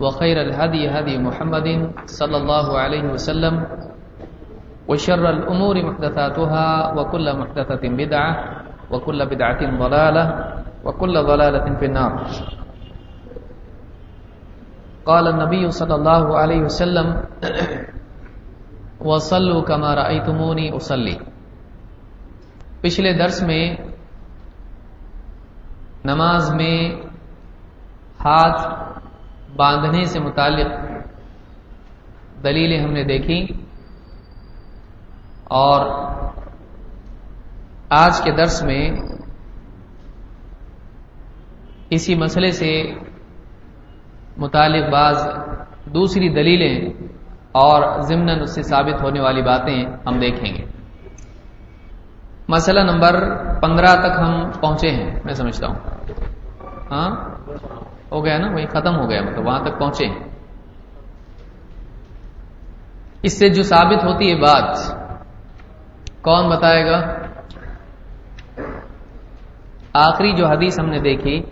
وخير الهدي هدي محمد صلى الله عليه وسلم وشر الأمور محدثاتها وكل محدثة بدعة وكل بدعة ضلالة وكل ضلالة في النار. قال النبي صلى الله عليه وسلم وصلوا كما رأيتموني أصلي. پچھلے درس میں نماز میں ہاتھ باندھنے سے متعلق دلیلیں ہم نے دیکھی اور آج کے درس میں اسی مسئلے سے متعلق بعض دوسری دلیلیں اور ضمن اس سے ثابت ہونے والی باتیں ہم دیکھیں گے۔ مسئلہ نمبر پندرہ تک ہم پہنچے ہیں، میں سمجھتا ہوں۔ ہاں؟ ہو گیا نا وہی ختم ہو گیا مطلب وہاں تک پہنچے۔ اس سے جو ثابت ہوتی ہے بات، کون بتائے گا؟ آخری جو حدیث ہم نے دیکھی،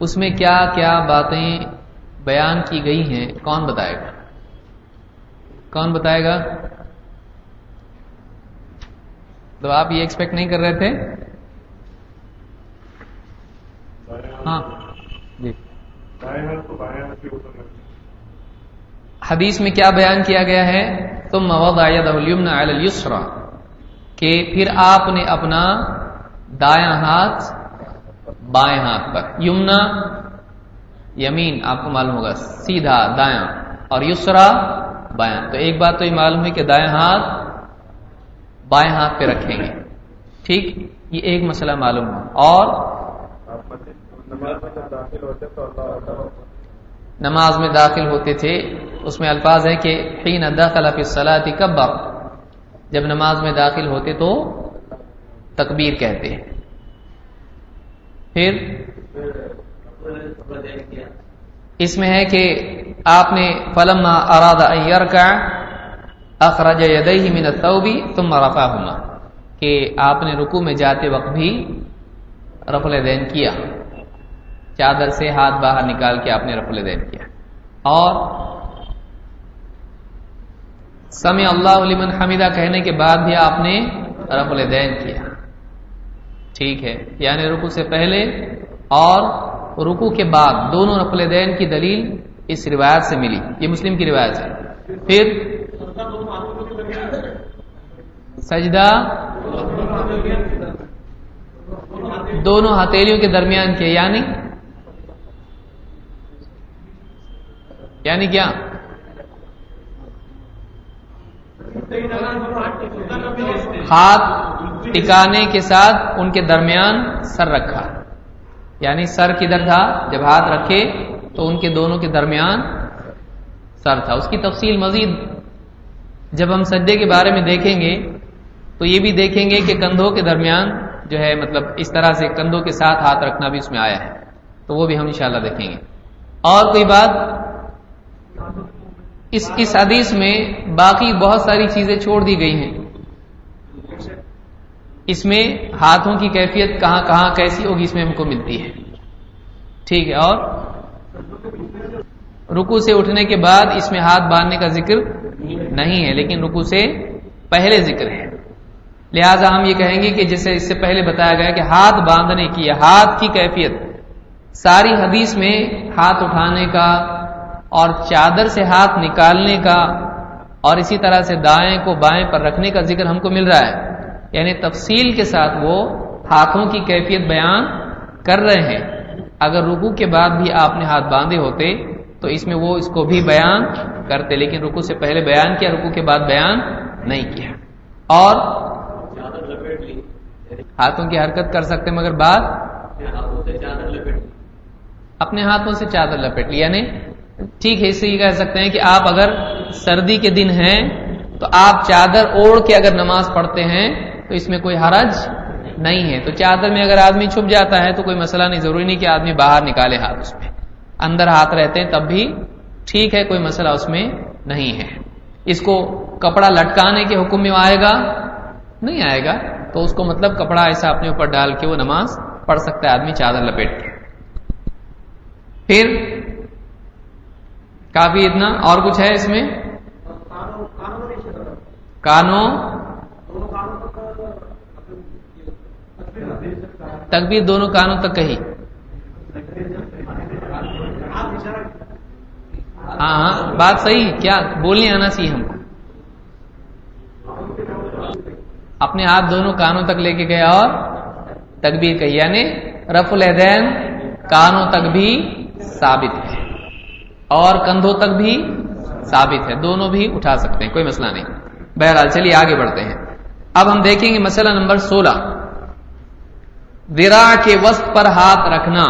اس میں کیا کیا باتیں بیان کی گئی ہیں، کون بتائے گا؟ کون بتائے گا؟ تو آپ یہ ایکسپیکٹ نہیں کر رہے تھے ہاں جی حدیث میں کیا بیان کیا گیا ہے؟ تم مواد السرا کہ پھر آپ نے اپنا دایاں ہاتھ بائیں ہاتھ پر یمنا یمین، آپ کو معلوم ہوگا، سیدھا دایاں اور یسرا بایاں۔ تو ایک بات تو یہ معلوم ہے کہ دایاں ہاتھ بائیں ہاتھ پہ رکھیں گے۔ ٹھیک؟ یہ ایک مسئلہ معلوم ہے اور؟ نماز میں داخل ہوتے تھے۔ اس میں الفاظ ہے کہ حین داخل فی الصلاۃ کبر، جب نماز میں داخل ہوتے تو تکبیر کہتے ہیں۔ پھر اس میں ہے کہ آپ نے فلم اراد ایئر کا اخراج یدئی من التوبی ثم رفعهما، کہ آپ نے رکو میں جاتے وقت بھی رفل دین کیا۔ چادر سے ہاتھ باہر نکال کے آپ نے رفل دین کیا۔ اور سمع اللہ لمن حمیدہ کہنے کے بعد بھی آپ نے رفل دین کیا۔ ٹھیک ہے۔ یعنی رکو سے پہلے اور رکو کے بعد دونوں رفل دین کی دلیل اس روایت سے ملی۔ یہ مسلم کی روایت ہے۔ پھر سجدہ دونوں ہتھیلیوں کے درمیان کے یعنی؟ یعنی کیا؟ ہاتھ ٹکانے کے ساتھ ان کے درمیان سر رکھا۔ یعنی سر کدھر تھا؟ جب ہاتھ رکھے تو ان کے دونوں کے درمیان سر تھا۔ اس کی تفصیل مزید جب ہم سجدے کے بارے میں دیکھیں گے تو یہ بھی دیکھیں گے کہ کندھوں کے درمیان جو ہے مطلب اس طرح سے کندھوں کے ساتھ ہاتھ رکھنا بھی اس میں آیا ہے۔ تو وہ بھی ہم انشاءاللہ دیکھیں گے۔ اور کوئی بات اس اس حدیث میں باقی بہت ساری چیزیں چھوڑ دی گئی ہیں۔ اس میں ہاتھوں کی کیفیت کہاں کہاں کیسی ہوگی اس میں ہم کو ملتی ہے۔ ٹھیک ہے، اور؟ رکو سے اٹھنے کے بعد اس میں ہاتھ باندھنے کا ذکر نہیں ہے، لیکن رکو سے پہلے ذکر ہے۔ لہذا ہم یہ کہیں گے کہ جیسے اس سے پہلے بتایا گیا کہ ہاتھ باندھنے کی ہاتھ کی کیفیت۔ ساری حدیث میں ہاتھ اٹھانے کا اور چادر سے ہاتھ نکالنے کا اور اسی طرح سے دائیں کو بائیں پر رکھنے کا ذکر ہم کو مل رہا ہے۔ یعنی تفصیل کے ساتھ وہ ہاتھوں کی کیفیت بیان کر رہے ہیں۔ اگر رکو کے بعد بھی آپ نے ہاتھ باندھے ہوتے تو اس میں وہ اس کو بھی بیان کرتے لیکن رکو سے پہلے بیان کیا رکو کے بعد بیان نہیں کیا۔ اور ہاتھوں کی حرکت کر سکتے مگر بعد اپنے ہاتھوں سے چادر لپیٹ لی یعنی ٹھیک ہے، اس سے یہ کہہ سکتے ہیں کہ آپ اگر سردی کے دن ہیں تو آپ چادر اوڑھ کے اگر نماز پڑھتے ہیں تو اس میں کوئی حرج نہیں ہے۔ تو چادر میں اگر آدمی چھپ جاتا ہے تو کوئی مسئلہ نہیں، ضروری نہیں کہ آدمی باہر نکالے ہاتھ اس میں۔ اندر ہاتھ رہتے ہیں تب بھی ٹھیک ہے، کوئی مسئلہ اس میں نہیں ہے۔ اس کو کپڑا لٹکانے کے حکم میں آئے گا؟ نہیں آئے گا۔ تو اس کو مطلب کپڑا ایسا اپنے اوپر ڈال کے وہ نماز پڑھ سکتا ہے، آدمی چادر لپیٹ کے۔ پھر کافی اتنا اور کچھ ہے اس میں؟ کانوں۔ تکبیر دونوں کانوں تک کہی۔ ہاں ہاں بات صحیح کیا بولنے آنا چاہیے ہم کو؟ اپنے ہاتھ دونوں کانوں تک لے کے گئے اور تکبیر کہی یعنی رف الدین کانوں تک بھی ثابت ہے۔ اور کندھوں تک بھی ثابت ہے، دونوں بھی اٹھا سکتے ہیں، کوئی مسئلہ نہیں۔ بہرحال، چلیے آگے بڑھتے ہیں۔ اب ہم دیکھیں گے مسئلہ نمبر سولہ۔ ویرا کے وسط پر ہاتھ رکھنا۔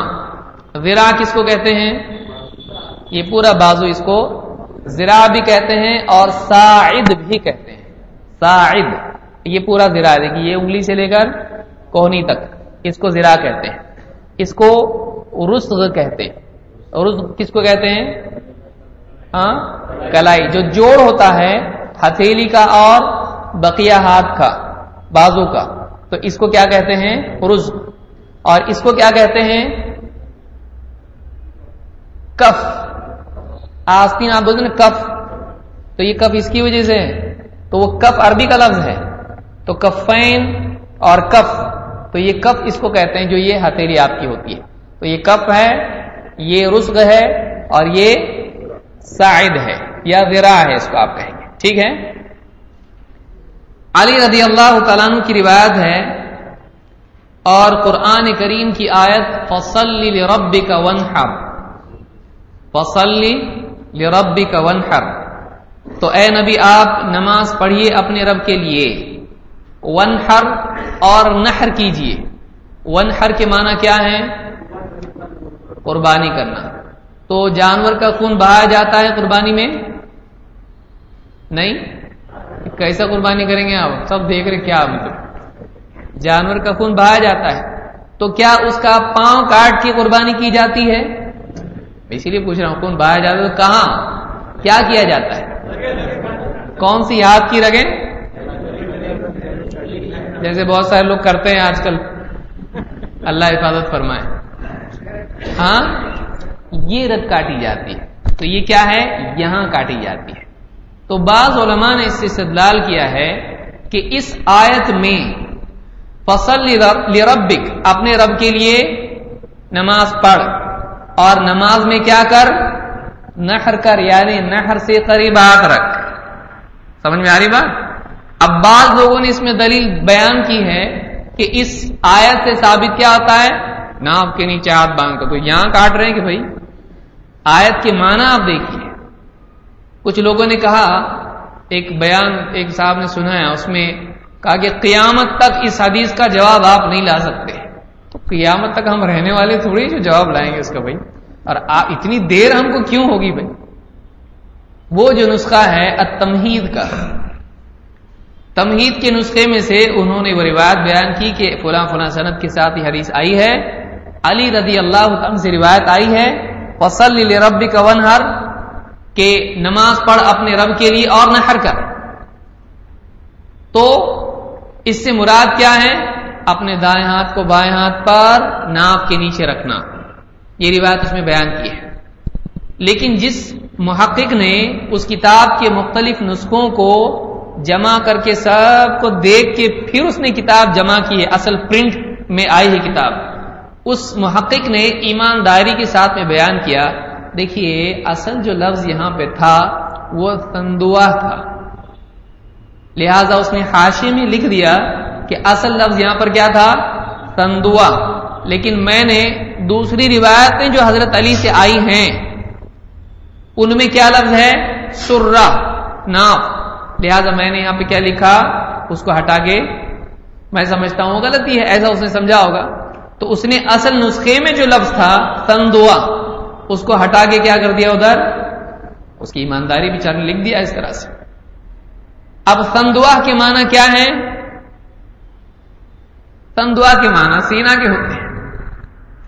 ویرا کس کو کہتے ہیں؟ یہ پورا بازو اس کو زرا بھی کہتے ہیں اور ساعد بھی کہتے ہیں۔ ساعد، یہ پورا زرا دیکھیے، یہ انگلی سے لے کر کوہنی تک اس کو زرا کہتے ہیں۔ اس کو رسغ کہتے ہیں۔ رسغ کس کو کہتے ہیں؟ ہاں؟ کلائی، جو جوڑ ہوتا ہے، ہتھیلی کا اور بقیہ ہاتھ کا، بازو کا۔ تو اس کو کیا کہتے ہیں؟ رزق اور اس کو کیا کہتے ہیں؟ کف۔ آستین آپ بولتے نا کف۔ تو یہ کف اس کی وجہ سے ہے؟ تو وہ کف عربی کا لفظ ہے۔ تو کفین اور کف۔ تو یہ کف اس کو کہتے ہیں، جو یہ ہتھیلی آپ کی ہوتی ہے۔ تو یہ کف ہے یہ رسگ ہے اور یہ سائد ہے، یا ذرا ہے اس کو آپ کہیں گے۔ ٹھیک ہے؟ علی رضی اللہ تعالیٰ کی روایت ہے، اور قرآن کریم کی آیت فصلی ربی کا ون ہر فصلی ربی کا ون ہر تو اے نبی، آپ نماز پڑھیے اپنے رب کے لیے۔ ون ہر اور نہر کیجیے۔ ون ہر کے معنی کیا ہے قربانی کرنا۔ تو جانور کا خون بہایا جاتا ہے قربانی میں؟ نہیں؟ کیسا قربانی کریں گے آپ؟ سب دیکھ رہے کیا مطلب۔ جانور کا خون بہایا جاتا ہے۔ تو کیا اس کا پاؤں کاٹ کی قربانی کی جاتی ہے؟ اسی لیے پوچھ رہا ہوں، خون بہایا جاتا ہے تو کہاں؟ کیا کیا جاتا ہے؟ کون سی ہاتھ کی رگیں؟ جیسے بہت سارے لوگ کرتے ہیں آج کل۔ اللہ حفاظت فرمائے۔ ہاں؟ یہ رگ کاٹی جاتی ہے۔ تو یہ کیا ہے؟ یہاں کاٹی جاتی ہے۔ تو بعض علماء نے اس سے استدلال کیا ہے کہ اس آیت میں فصل لربک اپنے رب کے لیے نماز پڑھ، اور نماز میں کیا کر؟ نہر کر یعنی نہر سے قریب ہاتھ رکھ۔ سمجھ میں آ رہی بات؟ اب بعض لوگوں نے اس میں دلیل بیان کی ہے کہ اس آیت سے ثابت کیا ہوتا ہے ناپ کے نیچے ہاتھ باندھ کر۔ تو یہاں کاٹ رہے ہیں کہ بھائی؟ آیت کے معنی آپ دیکھیے۔ کچھ لوگوں نے کہا، ایک بیان ایک صاحب نے سنا ہے، اس میں کہا کہ قیامت تک اس حدیث کا جواب آپ نہیں لا سکتے۔ تو قیامت تک ہم رہنے والے تھوڑی جو جواب لائیں گے اس کا بھائی۔ اور اتنی دیر ہم کو کیوں ہوگی بھائی؟ وہ جو نسخہ ہے التمہید کا۔ تمہید کے نسخے میں سے انہوں نے وہ روایت بیان کی کہ فلاں فلاں صنعت کے ساتھ یہ حدیث آئی ہے۔ علی رضی اللہ عنہ سے روایت آئی ہے فصل ربی کا ہر کہ نماز پڑھ اپنے رب کے لیے اور نہ کر۔ تو اس سے مراد کیا ہے؟ اپنے دائیں ہاتھ کو بائیں ہاتھ پر ناپ کے نیچے رکھنا۔ یہ روایت اس میں بیان کی ہے۔ لیکن جس محقق نے اس کتاب کے مختلف نسخوں کو جمع کر کے سب کو دیکھ کے پھر اس نے کتاب جمع کی ہے، اصل پرنٹ میں آئی ہے کتاب۔ اس محقق نے ایمانداری کے ساتھ میں بیان کیا، دیکھیے اصل جو لفظ یہاں پہ تھا، وہ تندوا تھا۔ لہذا اس نے حاشی میں لکھ دیا کہ اصل لفظ یہاں پر کیا تھا؟ تندوا۔ لیکن میں نے دوسری روایتیں جو حضرت علی سے آئی ہیں، ان میں کیا لفظ ہے؟ سرا ناف۔ لہذا میں نے یہاں پہ کیا لکھا، اس کو ہٹا کے، میں سمجھتا ہوں، غلطی ہے، ایسا اس نے سمجھا ہوگا۔ تو اس نے اصل نسخے میں جو لفظ تھا، تندوا، اس کو ہٹا کے کیا کر دیا ادھر؟ اس کی ایمانداری بھی چار لکھ دیا اس طرح سے۔ اب سندوا کے معنی کیا ہے سندوا کے معنی سینا کے ہوتے ہیں۔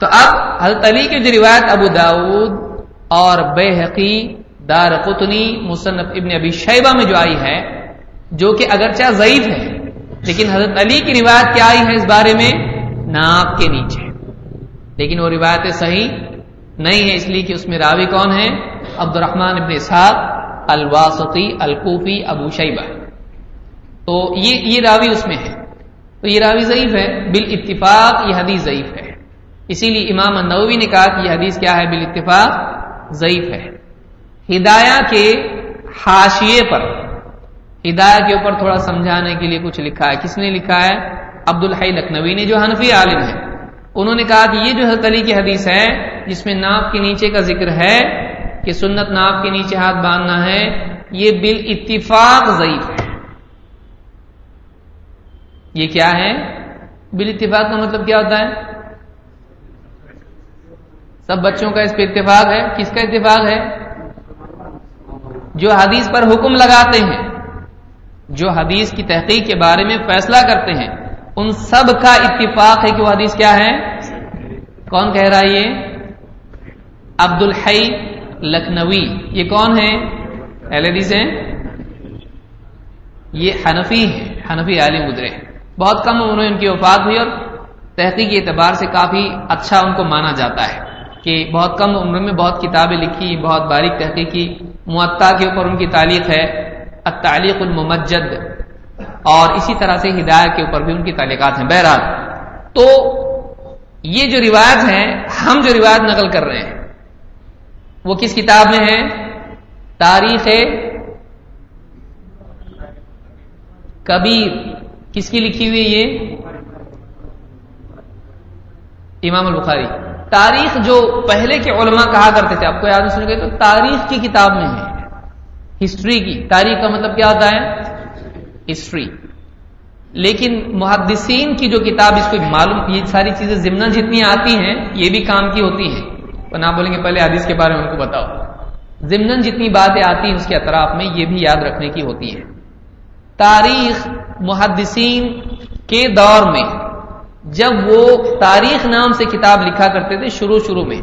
تو اب حضرت علی کی جو روایت ابو داود اور بے حقی دار قطنی، مصنف ابن ابی شیبہ میں جو آئی ہے، جو کہ اگرچہ ضعیف ہے، لیکن حضرت علی کی روایت کیا آئی ہے اس بارے میں؟ ناپ کے نیچے لیکن وہ روایت صحیح نہیں ہے، اس لیے کہ اس میں راوی کون ہے عبد الرحمان ابن اسحاق، الواسطی، الکوفی، ابو شیبہ۔ تو یہ یہ راوی اس میں ہے۔ تو یہ راوی ضعیف ہے بال اتفاق یہ حدیث ضعیف ہے۔ اسی لیے امام النووی نے کہا کہ یہ حدیث کیا ہے؟ بال اتفاق ضعیف ہے۔ ہدایہ کے حاشیے پر، ہدایہ کے اوپر تھوڑا سمجھانے کے لیے کچھ لکھا ہے۔ کس نے لکھا ہے؟ عبد الحی لکھنوی نے جو حنفی عالم ہے انہوں نے کہا کہ یہ جو حضرت علی کی حدیث ہے، جس میں ناپ کے نیچے کا ذکر ہے کہ سنت ناپ کے نیچے ہاتھ باندھنا ہے، یہ بال اتفاق ضعیف ہے۔ یہ کیا ہے؟ بال اتفاق کا مطلب کیا ہوتا ہے؟ سب بچوں کا اس پہ اتفاق ہے؟ کس کا اتفاق ہے؟ جو حدیث پر حکم لگاتے ہیں، جو حدیث کی تحقیق کے بارے میں فیصلہ کرتے ہیں ان سب کا اتفاق ہے کہ وہ حدیث کیا ہے؟ کون کہہ رہا ہے یہ؟ عبد الحی لکھنوی یہ کون ہے اہل حدیث ہے یہ حنفی ہے حنفی عالم گزرے بہت کم عمر میں ان کی وفات ہوئی اور تحقیقی اعتبار سے کافی اچھا ان کو مانا جاتا ہے کہ بہت کم عمر میں بہت کتابیں لکھی، بہت باریک تحقیقی معطا کے اوپر ان کی تعلیق ہے التعلیق الممجد۔ اور اسی طرح سے ہدایت کے اوپر بھی ان کی تعلیقات ہیں۔ بہرحال، تو یہ جو روایت ہے ہم جو روایت نقل کر رہے ہیں، وہ کس کتاب میں ہے تاریخ کبیر۔ کس کی لکھی ہوئی یہ؟ امام البخاری۔ تاریخ جو پہلے کے علماء کہا کرتے تھے، آپ کو یاد سن گئے تو تاریخ کی کتاب میں ہے۔ ہسٹری کی، تاریخ کا مطلب کیا ہوتا ہے؟ ہسٹری لیکن محدثین کی جو کتاب اس کو معلوم یہ ساری چیزیں ضمن جتنی آتی ہیں، یہ بھی کام کی ہوتی ہیں۔ نہ بولیں گے پہلے حدیث کے بارے میں ان کو بتاؤ۔ ضمن جتنی باتیں آتی ہیں اس کے اطراف میں، یہ بھی یاد رکھنے کی ہوتی ہیں۔ تاریخ محدثین کے دور میں، جب وہ تاریخ نام سے کتاب لکھا کرتے تھے شروع شروع میں،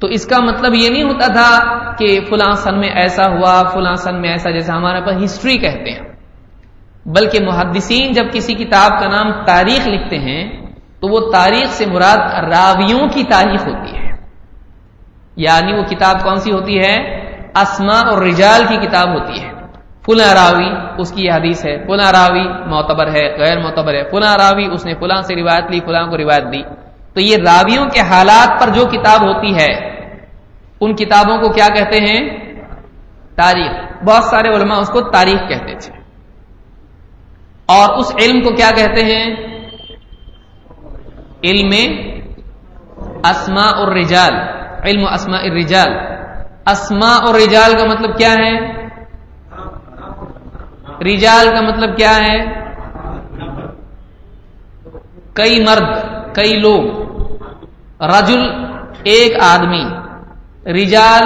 تو اس کا مطلب یہ نہیں ہوتا تھا کہ فلاں سن میں ایسا ہوا، فلاں سن میں ایسا جیسا ہمارے پاس ہسٹری کہتے ہیں۔ بلکہ محدثین جب کسی کتاب کا نام تاریخ لکھتے ہیں، تو وہ تاریخ سے مراد راویوں کی تاریخ ہوتی ہے۔ یعنی وہ کتاب کون سی ہوتی ہے؟ اسما اور رجال کی کتاب ہوتی ہے۔ فلاں راوی، اس کی یہ حدیث ہے، فلاں راوی معتبر ہے، غیر معتبر ہے۔ فلاں راوی، اس نے فلاں سے روایت لی، فلاں کو روایت دی۔ تو یہ راویوں کے حالات پر جو کتاب ہوتی ہے، ان کتابوں کو کیا کہتے ہیں؟ تاریخ۔ بہت سارے علماء اس کو تاریخ کہتے تھے۔ اور اس علم کو کیا کہتے ہیں؟ علم اسما اور رجال علم اسما الرجال. اسما اور رجال کا مطلب کیا ہے؟ رجال کا مطلب کیا ہے؟ کئی مرد، کئی لوگ. رجل ایک آدمی، رجال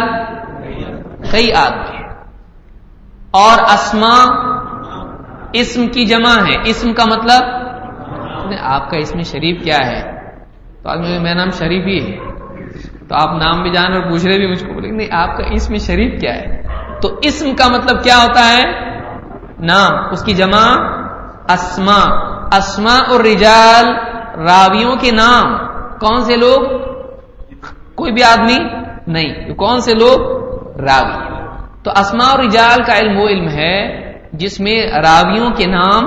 کئی آدمی. اور اسما اسم کی جمع ہے۔ اسم کا مطلب؟ آپ کا اسم شریف کیا ہے؟ تو آدمی میرا نام شریف ہی ہے۔ تو آپ نام بھی جان اور پوچھ رہے بھی مجھ کو بولیں نہیں، آپ کا اسم شریف کیا ہے؟ تو اسم کا مطلب کیا ہوتا ہے؟ نام۔ اس کی جمع اسما اسما اور رجال راویوں کے نام۔ کون سے لوگ؟ کوئی بھی آدمی نہیں۔ کون سے لوگ؟ راوی۔ تو اسما اور رجال کا علم، وہ علم ہے جس میں راویوں کے نام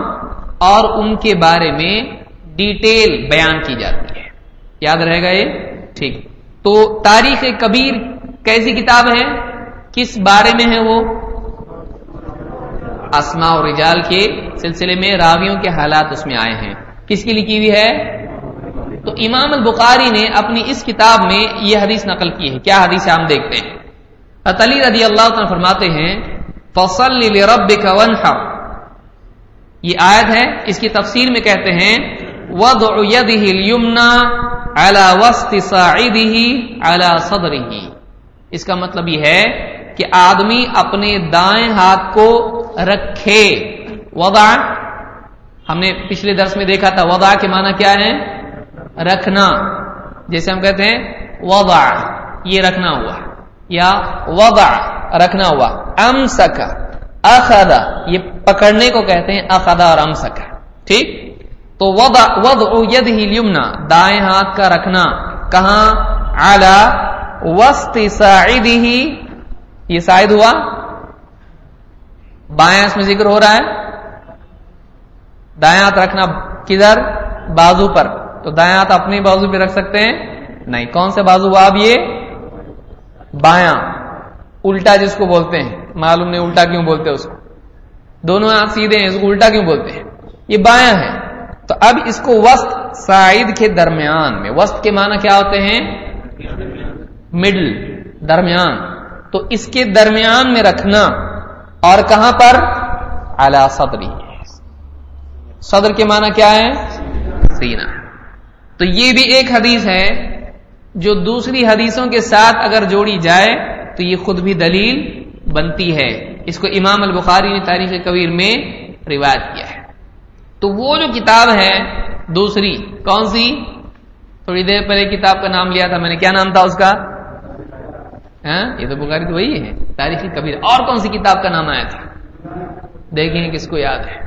اور ان کے بارے میں ڈیٹیل بیان کی جاتی ہے۔ یاد رہے گا یہ؟ ٹھیک۔ تو تاریخ کبیر کیسی کتاب ہے؟ کس بارے میں ہے وہ؟ اسما اور رجال کے سلسلے میں راویوں کے حالات اس میں آئے ہیں۔ کس کی لکھی ہوئی ہے؟ تو امام البخاری نے اپنی اس کتاب میں یہ حدیث نقل کی ہے۔ کیا حدیث ہم دیکھتے ہیں۔ علی رضی اللہ تعالیٰ فرماتے ہیں فصل رب کا یہ آیت ہے، اس کی تفسیر میں کہتے ہیں، وضع يده اليمنى على وسط صاعده على صدره۔ اس کا مطلب یہ ہے کہ آدمی اپنے دائیں ہاتھ کو رکھے۔ وضع، ہم نے پچھلے درس میں دیکھا تھا، وضع کے معنی کیا ہے رکھنا۔ جیسے ہم کہتے ہیں، وضع، یہ رکھنا ہوا، یا وضع۔ رکھنا ہوا۔ ام سکا اخدا یہ پکڑنے کو کہتے ہیں اخدا اور ام سکا ٹھیک؟ تو وضع وضع ید دائیں ہاتھ کا رکھنا۔ کہاں؟ اعلی وسط ساعدہ۔ یہ شاید ہوا۔ بائیں اس میں ذکر ہو رہا ہے۔ دائیں ہاتھ رکھنا کدھر؟ بازو پر۔ تو دائیں ہاتھ اپنے بازو پہ رکھ سکتے ہیں؟ نہیں، کون سے بازو آپ یہ؟ بایاں۔ الٹا جس کو بولتے ہیں، معلوم نہیں الٹا کیوں بولتے اس کو۔ دونوں ہاتھ سیدھے ہیں، اس کو الٹا کیوں بولتے ہیں؟ یہ بایاں ہے تو اب اس کو وسط، سائد کے درمیان میں۔ وسط کے معنی کیا ہوتے ہیں؟ مڈل درمیان۔ تو اس کے درمیان میں رکھنا۔ اور کہاں پر؟ اعلی صدری۔ صدر کے معنی کیا ہے؟ سینا تو یہ بھی ایک حدیث ہے جو دوسری حدیثوں کے ساتھ اگر جوڑی جائے تو یہ خود بھی دلیل بنتی ہے۔ اس کو امام البخاری نے تاریخ کبیر میں روایت کیا ہے۔ تو وہ جو کتاب ہے، دوسری، کون سی؟ تھوڑی دیر پہلے کتاب کا نام لیا تھا، میں نے کیا نام تھا اس کا؟ ہاں یہ تو بخاری تو وہی ہے تاریخی کبیر۔ اور کون سی کتاب کا نام آیا تھا؟ دیکھیں کس کو یاد ہے۔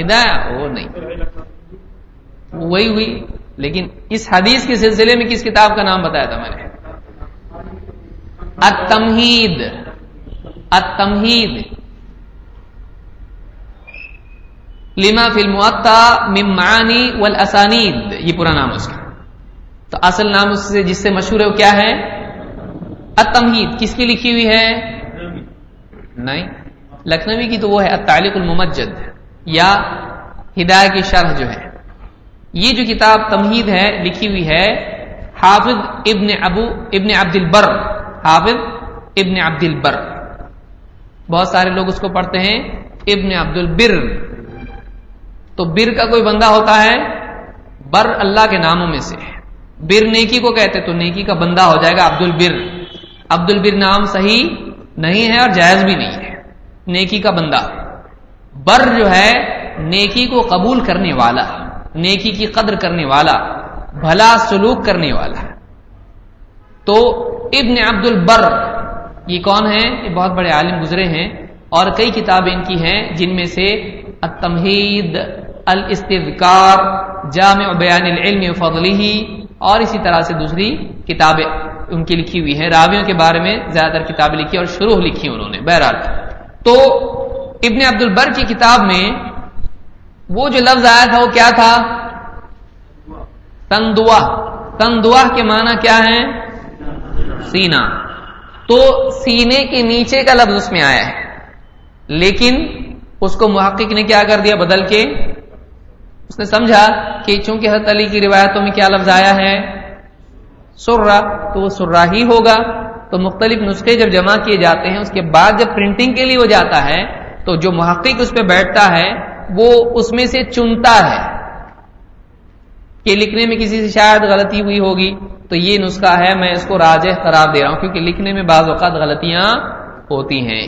ہدایہ؟ وہ نہیں۔ وہی ہوئی، لیکن اس حدیث کے سلسلے میں کس کتاب کا نام بتایا تھا میں نے؟ التمہید التمہید. لما فی المعطا من معانی والاسانید. یہ پورا نام اس کا. تو اصل نام اس سے جس سے مشہور ہے وہ کیا ہے؟ التمہید. کس کی لکھی ہوئی ہے؟ نہیں. لکھنوی کی تو وہ ہے التعلیق الممجد. یا ہدایہ کی شرح جو ہے. یہ جو کتاب تمہید ہے، لکھی ہوئی ہے، حافظ ابن ابو، ابن عبد البر حافظ ابن عبد البر۔ بہت سارے لوگ اس کو پڑھتے ہیں، ابن عبد البر۔ تو بر کا کوئی بندہ ہوتا ہے؟ بر اللہ کے ناموں میں سے۔ بر نیکی کو کہتے تو نیکی کا بندہ ہو جائے گا عبد البر۔ عبد البر نام صحیح نہیں ہے اور جائز بھی نہیں ہے۔ نیکی کا بندہ۔ بر جو ہے، نیکی کو قبول کرنے والا، نیکی کی قدر کرنے والا، بھلا سلوک کرنے والا۔ تو ابن عبد البر یہ کون ہے یہ بہت بڑے عالم گزرے ہیں اور کئی کتابیں ان کی ہیں جن میں سے التمہید، الاستذکار، جامع بیان العلم فضلی اور اسی طرح سے دوسری کتابیں ان کی لکھی ہوئی ہیں۔ راویوں کے بارے میں زیادہ تر کتابیں لکھی اور شروع لکھی انہوں نے، بہرحال۔ تو ابن عبد البر کی کتاب میں وہ جو لفظ آیا تھا وہ کیا تھا؟ تندوا تندوا کے معنی کیا ہے سینا۔ تو سینے کے نیچے کا لفظ اس میں آیا ہے۔ لیکن اس کو محقق نے کیا کر دیا بدل کے؟ اس نے سمجھا کہ چونکہ حضرت علی کی روایتوں میں کیا لفظ آیا ہے؟ سرا تو وہ سرا ہی ہوگا۔ تو مختلف نسخے جب جمع کیے جاتے ہیں، اس کے بعد جب پرنٹنگ کے لیے ہو جاتا ہے، تو جو محقق اس پہ بیٹھتا ہے، وہ اس میں سے چنتا ہے۔ کہ لکھنے میں کسی سے شاید غلطی ہوئی ہوگی۔ تو یہ نسخہ ہے، میں اس کو راج قرار دے رہا ہوں، کیونکہ لکھنے میں بعض اوقات غلطیاں ہوتی ہیں۔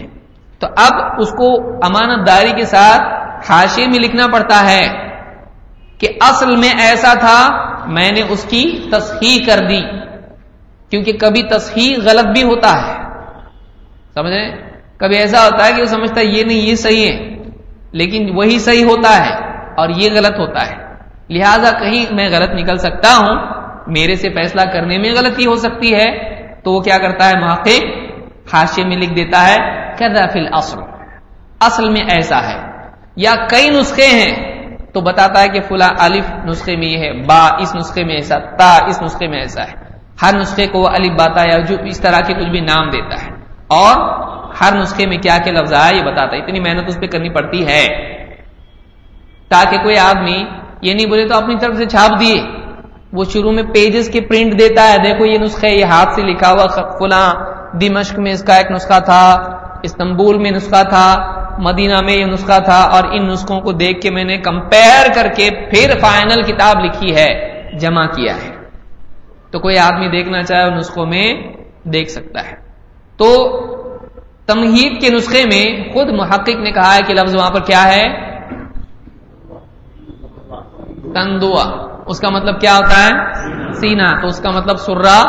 تو اب اس کو امانت داری کے ساتھ حاشے میں لکھنا پڑتا ہے کہ اصل میں ایسا تھا، میں نے اس کی تصحیح کر دی۔ کیونکہ کبھی تصحیح غلط بھی ہوتا ہے۔ سمجھیں کبھی ایسا ہوتا ہے کہ وہ سمجھتا ہے، یہ نہیں، یہ صحیح ہے۔ لیکن وہی صحیح ہوتا ہے اور یہ غلط ہوتا ہے۔ لہذا کہیں میں غلط نکل سکتا ہوں۔ میرے سے فیصلہ کرنے میں غلطی ہو سکتی ہے، تو وہ کیا کرتا ہے؟ محقق حاشے میں لکھ دیتا ہے فی اصل اصل میں ایسا ہے۔ یا کئی نسخے ہیں، تو بتاتا ہے کہ فلاں الف نسخے میں یہ ہے، با اس نسخے میں ایسا، تا اس نسخے میں ایسا ہے۔ ہر نسخے کو وہ الف باتا یا جو اس طرح کے کچھ بھی نام دیتا ہے۔ اور ہر نسخے میں کیا کیا لفظ آیا، یہ بتاتا ہے۔ اتنی محنت اس پہ کرنی پڑتی ہے۔ تاکہ کوئی آدمی یہ نہیں بولے تو اپنی طرف سے چھاپ دیے۔ وہ شروع میں پیجز کے پرنٹ دیتا ہے۔ دیکھو یہ نسخے یہ ہاتھ سے لکھا ہوا فلاں دمشق میں اس کا ایک نسخہ تھا، استنبول میں نسخہ تھا، مدینہ میں یہ نسخہ تھا اور ان نسخوں کو دیکھ کے میں نے کمپیئر کر کے پھر فائنل کتاب لکھی ہے، جمع کیا ہے۔ تو کوئی آدمی دیکھنا چاہے نسخوں میں دیکھ سکتا ہے۔ تو تمہید کے نسخے میں خود محقق نے کہا ہے کہ لفظ وہاں پر کیا ہے؟ تندوا۔ اس کا مطلب کیا ہوتا ہے؟ سینا تو اس کا مطلب سرا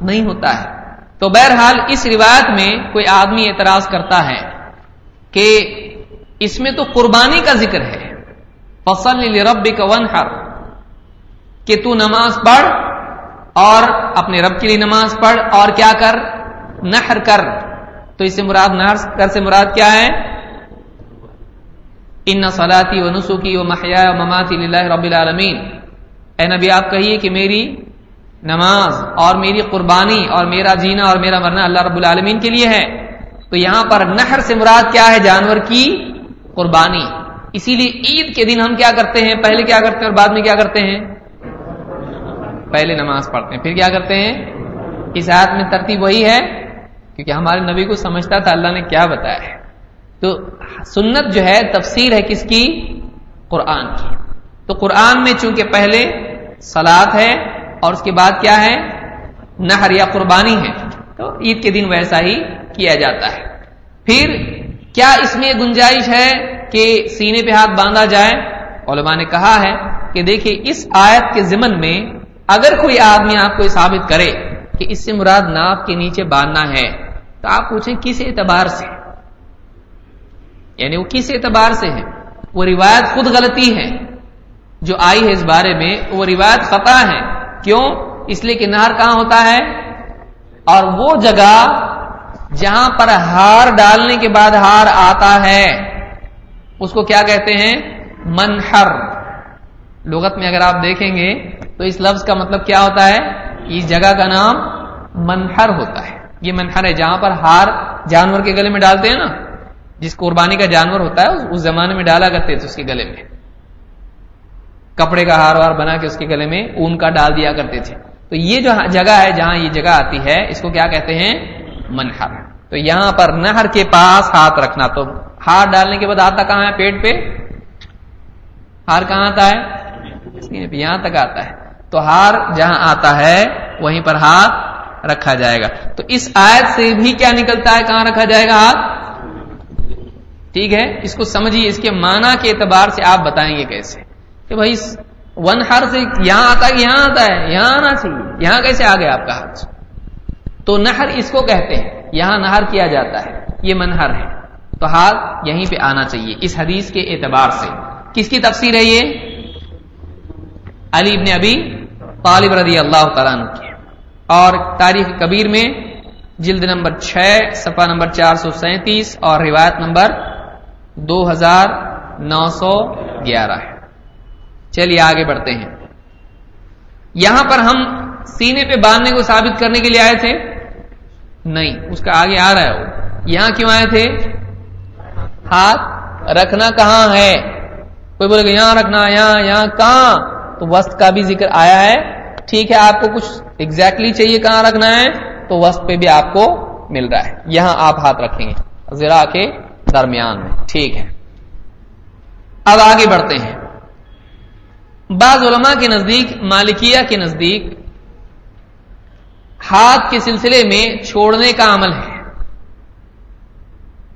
نہیں ہوتا ہے۔ تو بہرحال اس روایت میں کوئی آدمی اعتراض کرتا ہے کہ اس میں تو قربانی کا ذکر ہے۔ فصل رب کا ون ہر کہ تو نماز پڑھ اور اپنے رب کے لیے نماز پڑھ اور کیا کر؟ نہر کر۔ تو اس سے مراد نہر کر سے مراد کیا ہے؟ ان سلاتی و نسخی و محیا و مماتی رب العالمین۔ اے نبی، آپ کہیے کہ میری نماز اور میری قربانی اور میرا جینا اور میرا مرنا اللہ رب العالمین کے لیے ہے۔ تو یہاں پر نہر سے مراد کیا ہے؟ جانور کی قربانی۔ اسی لیے عید کے دن ہم کیا کرتے ہیں؟ پہلے کیا کرتے ہیں اور بعد میں کیا کرتے ہیں؟ پہلے نماز پڑھتے ہیں۔ پھر کیا کرتے ہیں؟ اس آیت میں ترتیب وہی ہے، کیونکہ ہمارے نبی کو سمجھتا تھا، اللہ نے کیا بتایا ہے۔ تو سنت جو ہے، تفسیر ہے کس کی؟ قرآن کی۔ تو قرآن میں چونکہ پہلے سلاد ہے اور اس کے بعد کیا ہے؟ نہر یا قربانی ہے۔ تو عید کے دن ویسا ہی کیا جاتا ہے۔ پھر کیا اس میں گنجائش ہے کہ سینے پہ ہاتھ باندھا جائے؟ علماء نے کہا ہے کہ دیکھیے، اس آیت کے ضمن میں اگر کوئی آدمی آپ کو ثابت کرے کہ اس سے مراد ناپ کے نیچے باندھنا ہے، تو آپ پوچھیں کس اعتبار سے؟ یعنی وہ کس اعتبار سے ہے؟ وہ روایت خود غلطی ہے۔ جو آئی ہے اس بارے میں، وہ روایت خطا ہے۔ کیوں؟ اس لیے کہ نہر کہاں ہوتا ہے؟ اور وہ جگہ جہاں پر ہار ڈالنے کے بعد ہار آتا ہے۔ اس کو کیا کہتے ہیں؟ منہر لغت میں اگر آپ دیکھیں گے تو اس لفظ کا مطلب کیا ہوتا ہے؟ اس جگہ کا نام منہر ہوتا ہے۔ یہ منہر ہے جہاں پر ہار جانور کے گلے میں ڈالتے ہیں نا۔ جس قربانی کا جانور ہوتا ہے، اس زمانے میں ڈالا کرتے تھے اس کے گلے میں۔ کپڑے کا ہار وار بنا کے اس کے گلے میں اون کا ڈال دیا کرتے تھے۔ تو یہ جو جگہ ہے جہاں یہ جگہ آتی ہے، اس کو کیا کہتے ہیں؟ منہر تو یہاں پر نہر کے پاس ہاتھ رکھنا۔ تو ہار ڈالنے کے بعد آتا کہاں ہے؟ پیٹ پہ۔ ہار کہاں آتا ہے؟ یہاں تک آتا ہے۔ تو ہار جہاں آتا ہے، وہیں پر ہاتھ رکھا جائے گا۔ تو اس آیت سے بھی کیا نکلتا ہے؟ کہاں رکھا جائے گا ہاتھ؟ ٹھیک ہے۔ اس کو سمجھیے، اس کے معنی کے اعتبار سے آپ بتائیں گے کیسے۔ کہ بھائی ون ہر سے یہاں آتا ہے یہاں آتا ہے؟ یہاں آنا چاہیے۔ یہاں کیسے آ گیا آپ کا ہاتھ تو نہر اس کو کہتے ہیں۔ یہاں نہر کیا جاتا ہے؟ یہ منہر ہے۔ تو ہاتھ یہیں پہ آنا چاہیے، اس حدیث کے اعتبار سے۔ کس کی تفسیر ہے یہ؟ علی ابن ابی طالب رضی اللہ تعالیٰ کی۔ اور تاریخ کبیر میں جلد نمبر چھ سفا نمبر چار سو سینتیس اور روایت نمبر دو ہزار نو سو گیارہ ہے۔ چلیے آگے بڑھتے ہیں۔ یہاں پر ہم سینے پہ باندھنے کو ثابت کرنے کے لیے آئے تھے؟ نہیں، اس کا آگے آ رہا ہے وہ۔ یہاں کیوں آئے تھے؟ ہاتھ رکھنا کہاں ہے؟ کوئی بولے گا، یہاں رکھنا، یہاں یہاں، کہاں؟ تو وسط کا بھی ذکر آیا ہے۔ ٹھیک ہے، آپ کو کچھ ایگزیکٹلی چاہیے کہاں رکھنا ہے؟ تو وسط پہ بھی آپ کو مل رہا ہے۔ یہاں آپ ہاتھ رکھیں گے۔ زرا کے درمیان میں۔ ٹھیک ہے۔ اب آگے بڑھتے ہیں۔ بعض علماء کے نزدیک، مالکیہ کے نزدیک، ہاتھ کے سلسلے میں چھوڑنے کا عمل ہے۔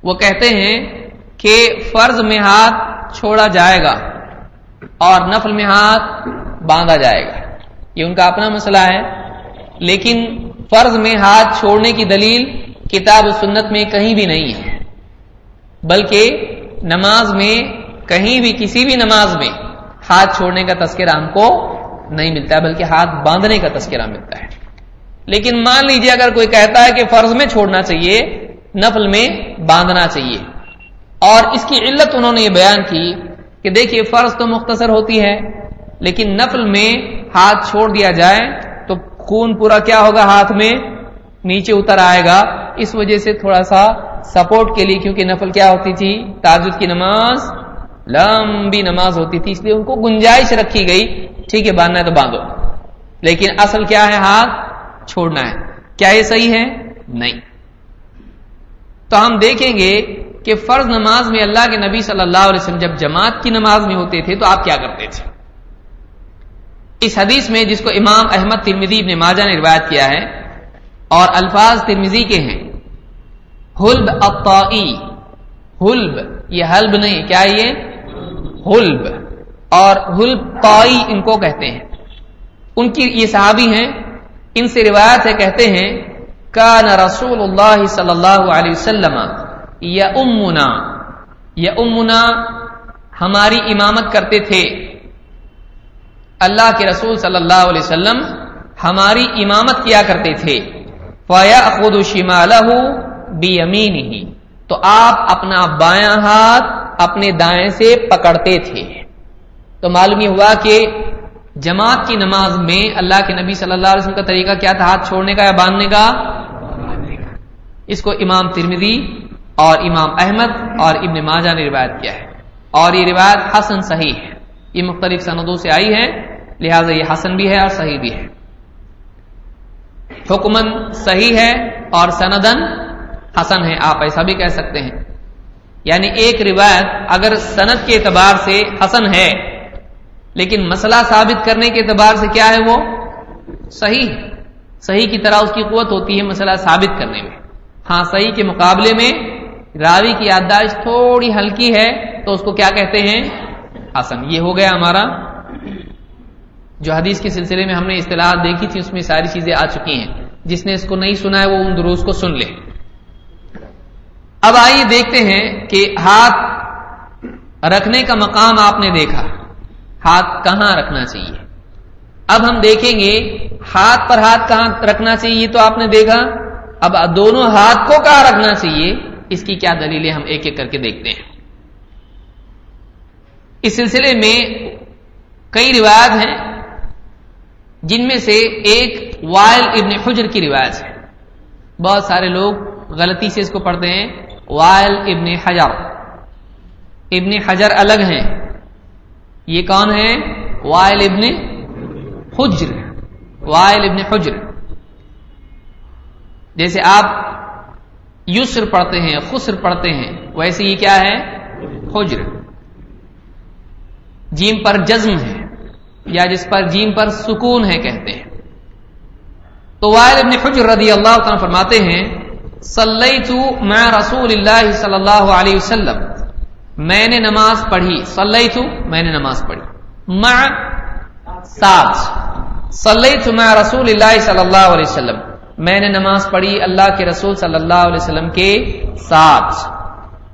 وہ کہتے ہیں کہ فرض میں ہاتھ چھوڑا جائے گا اور نفل میں ہاتھ باندھا جائے گا۔ یہ ان کا اپنا مسئلہ ہے۔ لیکن فرض میں ہاتھ چھوڑنے کی دلیل کتاب و سنت میں کہیں بھی نہیں ہے۔ بلکہ نماز میں، کہیں بھی، کسی بھی نماز میں ہاتھ چھوڑنے کا تذکرہ ہم کو نہیں ملتا ہے، بلکہ ہاتھ باندھنے کا تذکرہ ملتا ہے۔ لیکن مان لیجیے اگر کوئی کہتا ہے کہ فرض میں چھوڑنا چاہیے، نفل میں باندھنا چاہیے۔ اور اس کی علت انہوں نے یہ بیان کی کہ دیکھیے، فرض تو مختصر ہوتی ہے، لیکن نفل میں ہاتھ چھوڑ دیا جائے تو خون پورا کیا ہوگا ہاتھ میں؟ نیچے اتر آئے گا۔ اس وجہ سے تھوڑا سا سپورٹ کے لیے، کیونکہ نفل کیا ہوتی تھی؟ تاجد کی نماز لمبی نماز ہوتی تھی، اس لیے ان کو گنجائش رکھی گئی۔ ٹھیک ہے، باندھنا ہے تو باندھو۔ لیکن اصل کیا ہے؟ ہاتھ چھوڑنا ہے۔ کیا یہ صحیح ہے؟ نہیں۔ تو ہم دیکھیں گے کہ فرض نماز میں اللہ کے نبی صلی اللہ علیہ وسلم جب جماعت کی نماز میں ہوتے تھے تو آپ کیا کرتے تھے؟ اس حدیث میں جس کو امام احمد ترمیدی نے ماجا نے روایت کیا ہے، اور الفاظ ترمیزی کے ہیں۔ حلب اطائی حلب، یہ حلب نہیں، کیا یہ؟ حلب اور حلب طائی ان کو کہتے ہیں۔ ان کی یہ صحابی ہیں، ان سے روایت ہے، کہتے ہیں، کان رسول اللہ صلی اللہ علیہ وسلم یا امنا یا امنا ہماری امامت کرتے تھے۔ اللہ کے رسول صلی اللہ علیہ وسلم ہماری امامت کیا کرتے تھے۔ فیا خود شمال بی امین ہی تو آپ اپنا بایاں ہاتھ اپنے دائیں سے پکڑتے تھے۔ تو معلوم یہ ہوا کہ جماعت کی نماز میں اللہ کے نبی صلی اللہ علیہ وسلم کا طریقہ کیا تھا؟ ہاتھ چھوڑنے کا یا باندھنے کا؟ اس کو امام ترمدی اور امام احمد اور ابن ماجہ نے روایت کیا ہے۔ اور یہ روایت حسن صحیح ہے۔ یہ مختلف سندوں سے آئی ہے، لہذا یہ حسن بھی ہے اور صحیح بھی ہے۔ حکمن صحیح ہے اور سندن حسن ہے، آپ ایسا بھی کہہ سکتے ہیں۔ یعنی ایک روایت اگر سند کے اعتبار سے حسن ہے، لیکن مسئلہ ثابت کرنے کے اعتبار سے کیا ہے وہ؟ صحیح۔ صحیح کی طرح اس کی قوت ہوتی ہے مسئلہ ثابت کرنے میں۔ ہاں صحیح کے مقابلے میں راوی کی یادداشت تھوڑی ہلکی ہے، تو اس کو کیا کہتے ہیں؟ حسن۔ یہ ہو گیا ہمارا۔ جو حدیث کے سلسلے میں ہم نے اصطلاح دیکھی تھی، اس میں ساری چیزیں آ چکی ہیں۔ جس نے اس کو نہیں سنا ہے، وہ ان دروس کو سن لے۔ اب آئیے دیکھتے ہیں کہ ہاتھ رکھنے کا مقام آپ نے دیکھا۔ ہاتھ کہاں رکھنا چاہیے؟ اب ہم دیکھیں گے ہاتھ پر ہاتھ کہاں رکھنا چاہیے تو آپ نے دیکھا۔ اب دونوں ہاتھ کو کہاں رکھنا چاہیے؟ اس کی کیا دلیلیں ہم ایک ایک کر کے دیکھتے ہیں۔ اس سلسلے میں کئی روایت ہیں جن میں سے ایک وائل ابن حجر کی روایت ہے۔ بہت سارے لوگ غلطی سے اس کو پڑھتے ہیں۔ وائل ابن حجر۔ ابن حجر الگ ہیں۔ یہ کون ہے وائل ابن حجر۔ وائل ابن حجر۔ جیسے آپ یسر پڑھتے ہیں، خسر پڑھتے ہیں، ویسے یہ کیا ہے؟ حجر۔ جیم پر جزم ہے، یا جس پر جیم پر سکون ہے کہتے ہیں۔ تو وائل ابن حجر رضی اللہ تعالیٰ فرماتے ہیں صلیت میں رسول اللہ صلی اللہ علیہ وسلم۔ میں نے نماز پڑھی۔ صلیت میں نے نماز پڑھی۔ مع ساتھ صلیت میں رسول اللہ صلی اللہ علیہ وسلم۔ میں نے نماز پڑھی اللہ کے رسول صلی اللہ علیہ وسلم کے ساتھ۔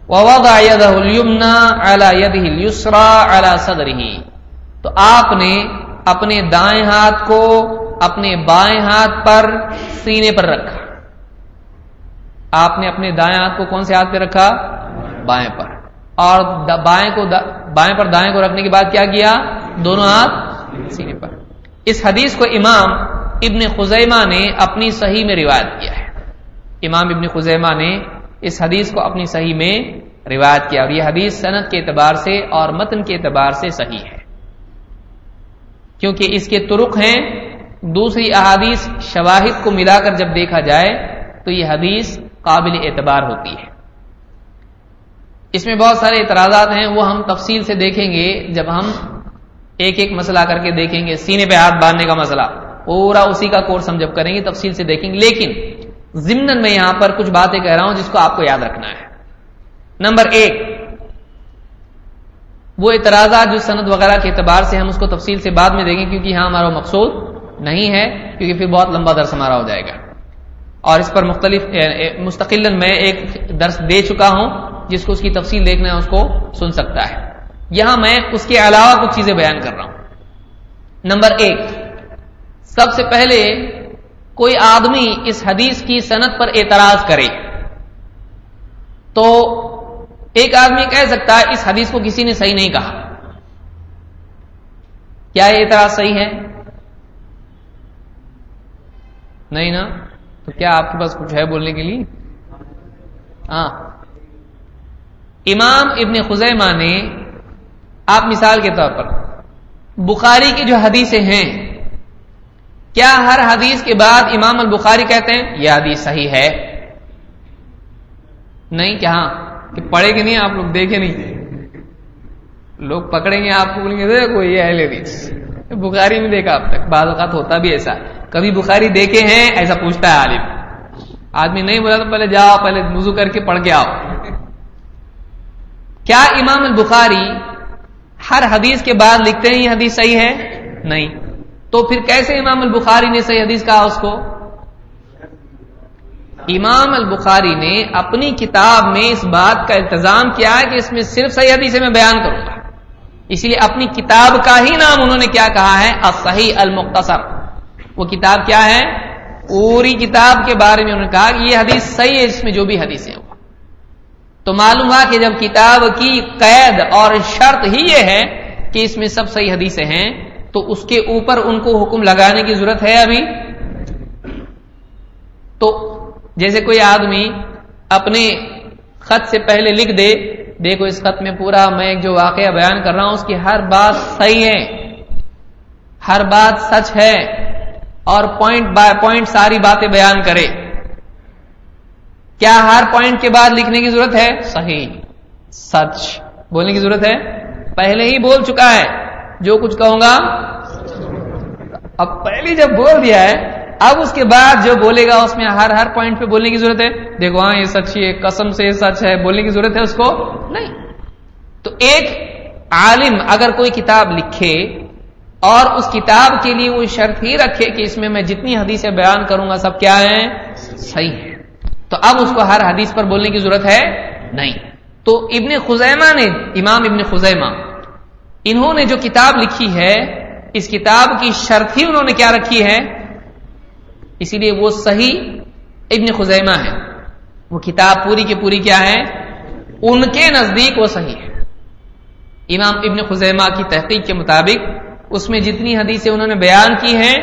ووضع يده اليمنى على يده اليسرى على صدره تو آپ نے اپنے دائیں ہاتھ کو اپنے بائیں ہاتھ پر سینے پر رکھا۔ آپ نے اپنے دائیں ہاتھ کو کون سے ہاتھ پہ رکھا؟ بائیں پر۔ اور بائیں کو بائیں پر دائیں کو رکھنے کے بعد کیا کیا؟ دونوں ہاتھ سینے پر۔ اس حدیث کو امام ابن خزیمہ نے اپنی صحیح میں روایت کیا ہے۔ امام ابن خزیمہ نے اس حدیث کو اپنی صحیح میں روایت کیا۔ اور یہ حدیث صنعت کے اعتبار سے اور متن کے اعتبار سے صحیح ہے۔ کیونکہ اس کے ترک ہیں، دوسری احادیث شواہد کو ملا کر جب دیکھا جائے تو یہ حدیث قابل اعتبار ہوتی ہے۔ اس میں بہت سارے اعتراضات ہیں، وہ ہم تفصیل سے دیکھیں گے۔ جب ہم ایک ایک مسئلہ کر کے دیکھیں گے، سینے پہ ہاتھ باندھنے کا مسئلہ، پورا اسی کا کورس ہم جب کریں گے، تفصیل سے دیکھیں گے۔ لیکن ضمن میں یہاں پر کچھ باتیں کہہ رہا ہوں جس کو آپ کو یاد رکھنا ہے۔ نمبر ایک، وہ اعتراضات جو صنعت وغیرہ کے اعتبار سے ہم اس کو تفصیل سے بعد میں دیکھیں، کیونکہ یہاں ہمارا مقصود نہیں ہے، کیونکہ پھر بہت لمبا درس ہمارا ہو جائے گا۔ اور اس پر مختلف مستقل میں ایک درس دے چکا ہوں، جس کو اس کی تفصیل دیکھنا ہے، اس کو سن سکتا ہے۔ یہاں میں اس کے علاوہ کچھ چیزیں بیان کر رہا ہوں۔ نمبر ایک، سب سے پہلے کوئی آدمی اس حدیث کی صنعت پر اعتراض کرے۔ تو ایک آدمی کہہ سکتا ہے، اس حدیث کو کسی نے صحیح نہیں کہا۔ کیا یہ اعتراض صحیح ہے؟ نہیں نا؟ تو کیا آپ کے پاس کچھ ہے بولنے کے لیے؟ ہاں۔ امام ابن خزیمہ نے آپ مثال کے طور پر بخاری کی جو حدیثیں ہیں، کیا ہر حدیث کے بعد امام البخاری کہتے ہیں؟ یہ حدیث صحیح ہے۔ نہیں کیا ہاں کہ پڑھے گے نہیں، آپ لوگ دیکھے نہیں۔ لوگ پکڑیں گے، آپ کو بولیں گے، دیکھو، یہ اہل حدیث۔ بخاری میں دیکھا اب تک، بعض اوقات ہوتا بھی ایسا۔ کبھی بخاری دیکھے ہیں، ایسا پوچھتا ہے عالم۔ آدمی نہیں بولا تو پہلے جاؤ، پہلے وضو کر کے پڑھ کے آؤ۔ کیا امام البخاری ہر حدیث کے بعد لکھتے ہیں یہ حدیث صحیح ہے؟ نہیں۔ تو پھر کیسے امام البخاری نے صحیح حدیث کہا اس کو؟ امام البخاری نے اپنی کتاب میں اس بات کا التظام کیا ہے کہ اس میں صرف صحیح حدیث میں بیان کروں گا۔ اسی لیے اپنی کتاب کا ہی نام انہوں نے کیا کہا ہے؟ صحیح المختصر۔ وہ کتاب کیا ہے؟ پوری کتاب کے بارے میں انہوں نے کہا کہ یہ حدیث صحیح ہے، اس میں جو بھی حدیث ہے تو معلوم ہوا کہ جب کتاب کی قید اور شرط ہی یہ ہے کہ اس میں سب صحیح حدیثیں ہیں، تو اس کے اوپر ان کو حکم لگانے کی ضرورت ہے ابھی۔ تو جیسے کوئی آدمی اپنے خط سے پہلے لکھ دے دیکھو اس خط میں پورا میں جو واقعہ بیان کر رہا ہوں، اس کی ہر بات صحیح ہے۔ ہر بات سچ ہے۔ اور پوائنٹ بائی پوائنٹ ساری باتیں بیان کرے۔ کیا ہر پوائنٹ کے بعد لکھنے کی ضرورت ہے؟ صحیح۔ سچ۔ بولنے کی ضرورت ہے؟ پہلے ہی بول چکا ہے۔ جو کچھ کہوں گا، اب پہلے جب بول دیا ہے اب اس کے بعد جو بولے گا اس میں ہر ہر پوائنٹ پہ بولنے کی ضرورت ہے۔ دیکھو ہاں یہ سچ ہے، قسم سے یہ سچ ہے، بولنے کی ضرورت ہے اس کو نہیں۔ تو ایک عالم اگر کوئی کتاب لکھے اور اس کتاب کے لیے وہ شرط ہی رکھے کہ اس میں میں جتنی حدیثیں بیان کروں گا، سب کیا ہے صحیح ہے تو اب اس کو ہر حدیث پر بولنے کی ضرورت ہے نہیں۔ تو ابن خزیمہ نے، امام ابن خزیمہ، انہوں نے جو کتاب لکھی ہے، اس کتاب کی شرط ہی انہوں نے کیا رکھی ہے؟ اسی لیے وہ صحیح ابن خزیمہ ہے۔ وہ کتاب پوری کی پوری کیا ہے؟ ان کے نزدیک وہ صحیح ہے۔ امام ابن خزیمہ کی تحقیق کے مطابق اس میں جتنی حدیثیں انہوں نے بیان کی ہیں،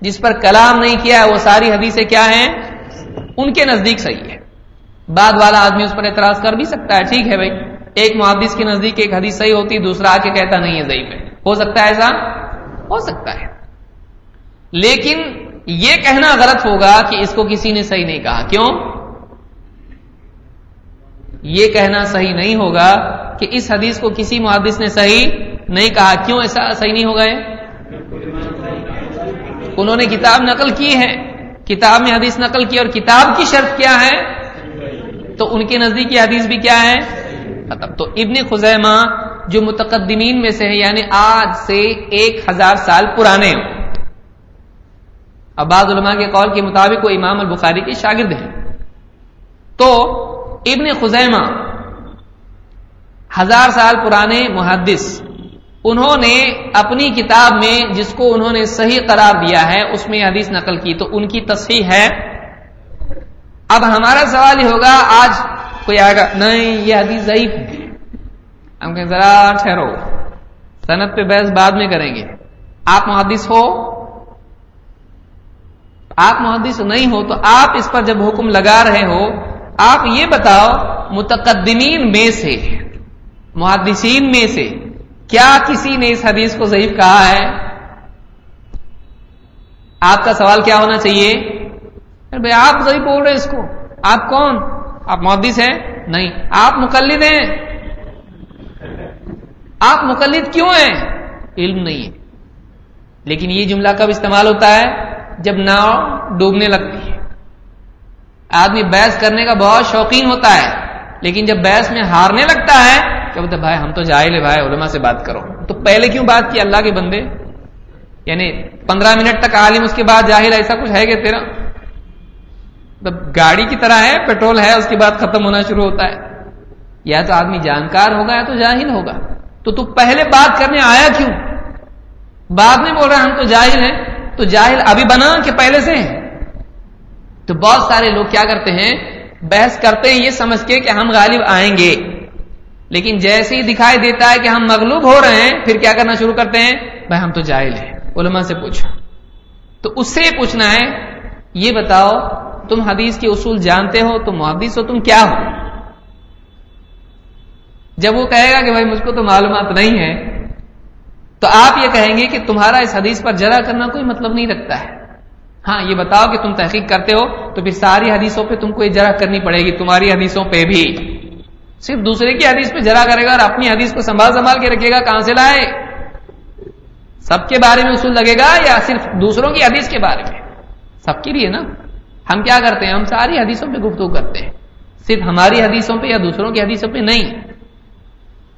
جس پر کلام نہیں کیا ہے، وہ ساری حدیثیں کیا ہیں؟ ان کے نزدیک صحیح ہے۔ بعد والا آدمی اس پر اعتراض کر بھی سکتا ہے، ٹھیک ہے بھائی۔ ایک محدث کے نزدیک ایک حدیث صحیح ہوتی، دوسرا آ کے کہتا نہیں ہے، ضعیف ہے۔ ہو سکتا ہے ایسا؟ ہو سکتا ہے۔ لیکن یہ کہنا غلط ہوگا کہ اس کو کسی نے صحیح نہیں کہا۔ کیوں؟ یہ کہنا صحیح نہیں ہوگا کہ اس حدیث کو کسی محدث نے صحیح نہیں کہا۔ کیوں ایسا صحیح نہیں ہوگا انہوں نے کتاب نقل کی ہے۔ کتاب میں حدیث نقل کی اور کتاب کی شرط کیا ہے؟ تو ان کے نزدیک یہ حدیث بھی کیا ہے؟ تو ابن خزیمہ جو متقدمین میں سے ہے یعنی آج سے ایک ہزار سال پرانے بعض علماء کے قول کے مطابق وہ امام البخاری کے شاگرد ہیں۔ تو ابن خزیمہ ہزار سال پرانے محدث، انہوں نے اپنی کتاب میں جس کو انہوں نے صحیح قرار دیا ہے، اس میں حدیث نقل کی۔ تو ان کی تصحیح ہے۔ اب ہمارا سوال یہ ہوگا، آج کوئی آئے گا، نہیں، یہ حدیث ضعیف ہے۔ ہم کہیں ذرا ٹھہرو، صنعت پہ بحث بعد میں کریں گے۔ آپ محدث ہو آپ محدث نہیں ہو تو آپ اس پر جب حکم لگا رہے ہو، آپ یہ بتاؤ، متقدمین میں سے، محدثین میں سے کیا کسی نے اس حدیث کو ضعیف کہا ہے؟ آپ کا سوال کیا ہونا چاہیے؟ بھائی، آپ ضعیف بول رہے اس کو۔ آپ کون؟ آپ محدث ہیں؟ نہیں۔ آپ مقلد ہیں؟ آپ مقلد کیوں ہیں؟ علم نہیں ہے۔ لیکن یہ جملہ کب استعمال ہوتا ہے؟ جب ناؤ ڈوبنے لگتی ہے۔ آدمی بحث کرنے کا بہت شوقین ہوتا ہے، لیکن جب بحث میں ہارنے لگتا ہے کہ بولتے بھائی ہم تو جاہل ہے بھائی علماء سے بات کرو۔ تو پہلے کیوں بات کی اللہ کے بندے؟ یعنی پندرہ منٹ تک عالم اس کے بعد جاہل، ایسا کچھ ہے کہ تیرا؟ مطلب گاڑی کی طرح ہے، پیٹرول ہے، اس کے بعد ختم ہونا شروع ہوتا ہے۔ یا تو آدمی جانکار ہوگا، یا تو جاہل ہوگا۔ تو تو پہلے بات کرنے آیا کیوں؟ بعد میں بول رہا ہم تو جاہل ہیں۔ تو جاہل ابھی بنا کہ پہلے سے تو بہت سارے لوگ کیا کرتے ہیں؟ بحث کرتے ہیں یہ سمجھ کے کہ ہم غالب آئیں گے۔ لیکن جیسے ہی دکھائی دیتا ہے کہ ہم مغلوب ہو رہے ہیں، پھر کیا کرنا شروع کرتے ہیں؟ بھائی ہم تو جاہل ہیں۔ علماء سے پوچھو۔ تو اس سے پوچھنا ہے، یہ بتاؤ، تم حدیث کے اصول جانتے ہو، تم محدث ہو، تم کیا ہو؟ جب وہ کہے گا کہ بھائی مجھ کو تو معلومات نہیں ہے تو آپ یہ کہیں گے کہ تمہارا اس حدیث پر جرا کرنا کوئی مطلب نہیں رکھتا ہے۔ ہاں یہ بتاؤ کہ تم تحقیق کرتے ہو تو پھر ساری حدیثوں پہ تم کو یہ جرا کرنی پڑے گی، تمہاری حدیثوں پہ بھی۔ صرف دوسرے کی حدیث پہ جرا کرے گا اور اپنی حدیث کو سنبھال سنبھال کے رکھے گا، کہاں سے لائے؟ سب کے بارے میں اصول لگے گا یا صرف دوسروں کی حدیث کے بارے میں؟ سب کی بھی ہے نا۔ ہم کیا کرتے ہیں؟ ہم ساری حدیثوں پہ گفتگو کرتے ہیں۔ صرف ہماری حدیثوں پہ یا دوسروں کی حدیثوں پہ نہیں۔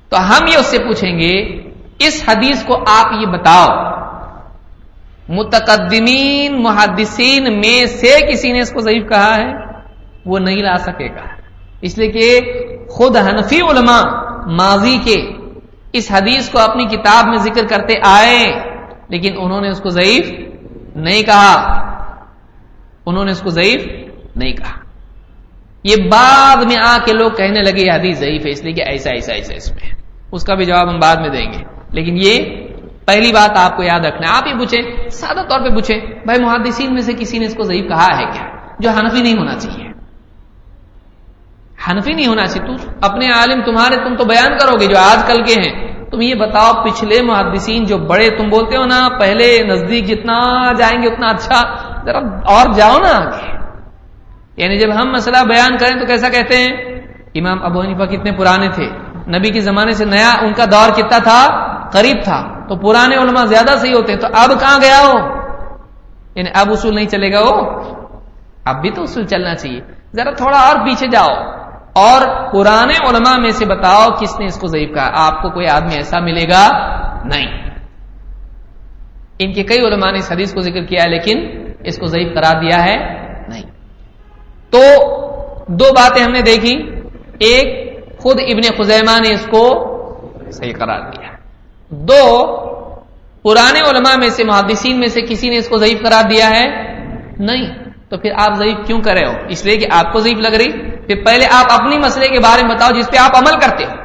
تو ہم یہ اس سے پوچھیں گے اس حدیث کو آپ یہ بتاؤ۔ متقدمین، محدثین میں سے کسی نے اس کو ضعیف کہا ہے؟ وہ نہیں لا سکے گا۔ اس لیے کہ خود حنفی علماء ماضی کے اس حدیث کو اپنی کتاب میں ذکر کرتے آئے، لیکن انہوں نے اس کو ضعیف نہیں کہا۔ انہوں نے اس کو ضعیف نہیں کہا۔ یہ بعد میں آ کے لوگ کہنے لگے حدیث ضعیف ہے، اس لیے کہ ایسا ایسا ایسا، اس میں۔ اس کا بھی جواب ہم بعد میں دیں گے۔ لیکن یہ پہلی بات آپ کو یاد رکھنا ہے۔ آپ یہ پوچھیں، سادہ طور پہ پوچھیں، بھائی محدثین میں سے کسی نے اس کو ضعیف کہا ہے کیا؟ جو حنفی نہیں ہونا چاہیے۔ حنفی نہیں ہونا چاہیے۔ تو اپنے عالم تمہارے تم تو بیان کرو گے جو آج کل کے ہیں۔ تم یہ بتاؤ، پچھلے محدثین جو بڑے تم بولتے ہو نا، پہلے نزدیک جتنا جائیں گے اتنا اچھا۔ ذرا اور جاؤ نا آگے۔ یعنی جب ہم مسئلہ بیان کریں تو کیسا کہتے ہیں؟ امام ابو حنیفہ کتنے پرانے تھے۔ نبی کے زمانے سے نیا ان کا دور کتنا تھا؟ قریب تھا، تو پرانے علماء زیادہ صحیح ہوتے ہیں، تو اب کہاں گیا ہو یعنی اب اصول نہیں چلے گا وہ؟ اب بھی تو اصول چلنا چاہیے۔ ذرا تھوڑا اور پیچھے جاؤ۔ اور پرانے علماء میں سے بتاؤ کس نے اس کو ضعیف کہا۔ آپ کو کوئی آدمی ایسا ملے گا؟ نہیں۔ ان کے کئی علماء نے اس حدیث کو ذکر کیا لیکن اس کو ضعیف قرار دیا ہے۔ نہیں۔ تو دو باتیں ہم نے دیکھی ایک، خود ابن خزیمہ نے اس کو صحیح قرار دیا۔ دو پرانے علماء میں سے، محدثین میں سے کسی نے اس کو ضعیف قرار دیا ہے؟ نہیں۔ تو پھر آپ ضعیف کیوں کر رہے ہو؟ اس لیے کہ آپ کو ضعیف لگ رہی۔ پھر پہلے آپ اپنی مسئلے کے بارے میں بتاؤ جس پہ آپ عمل کرتے ہو۔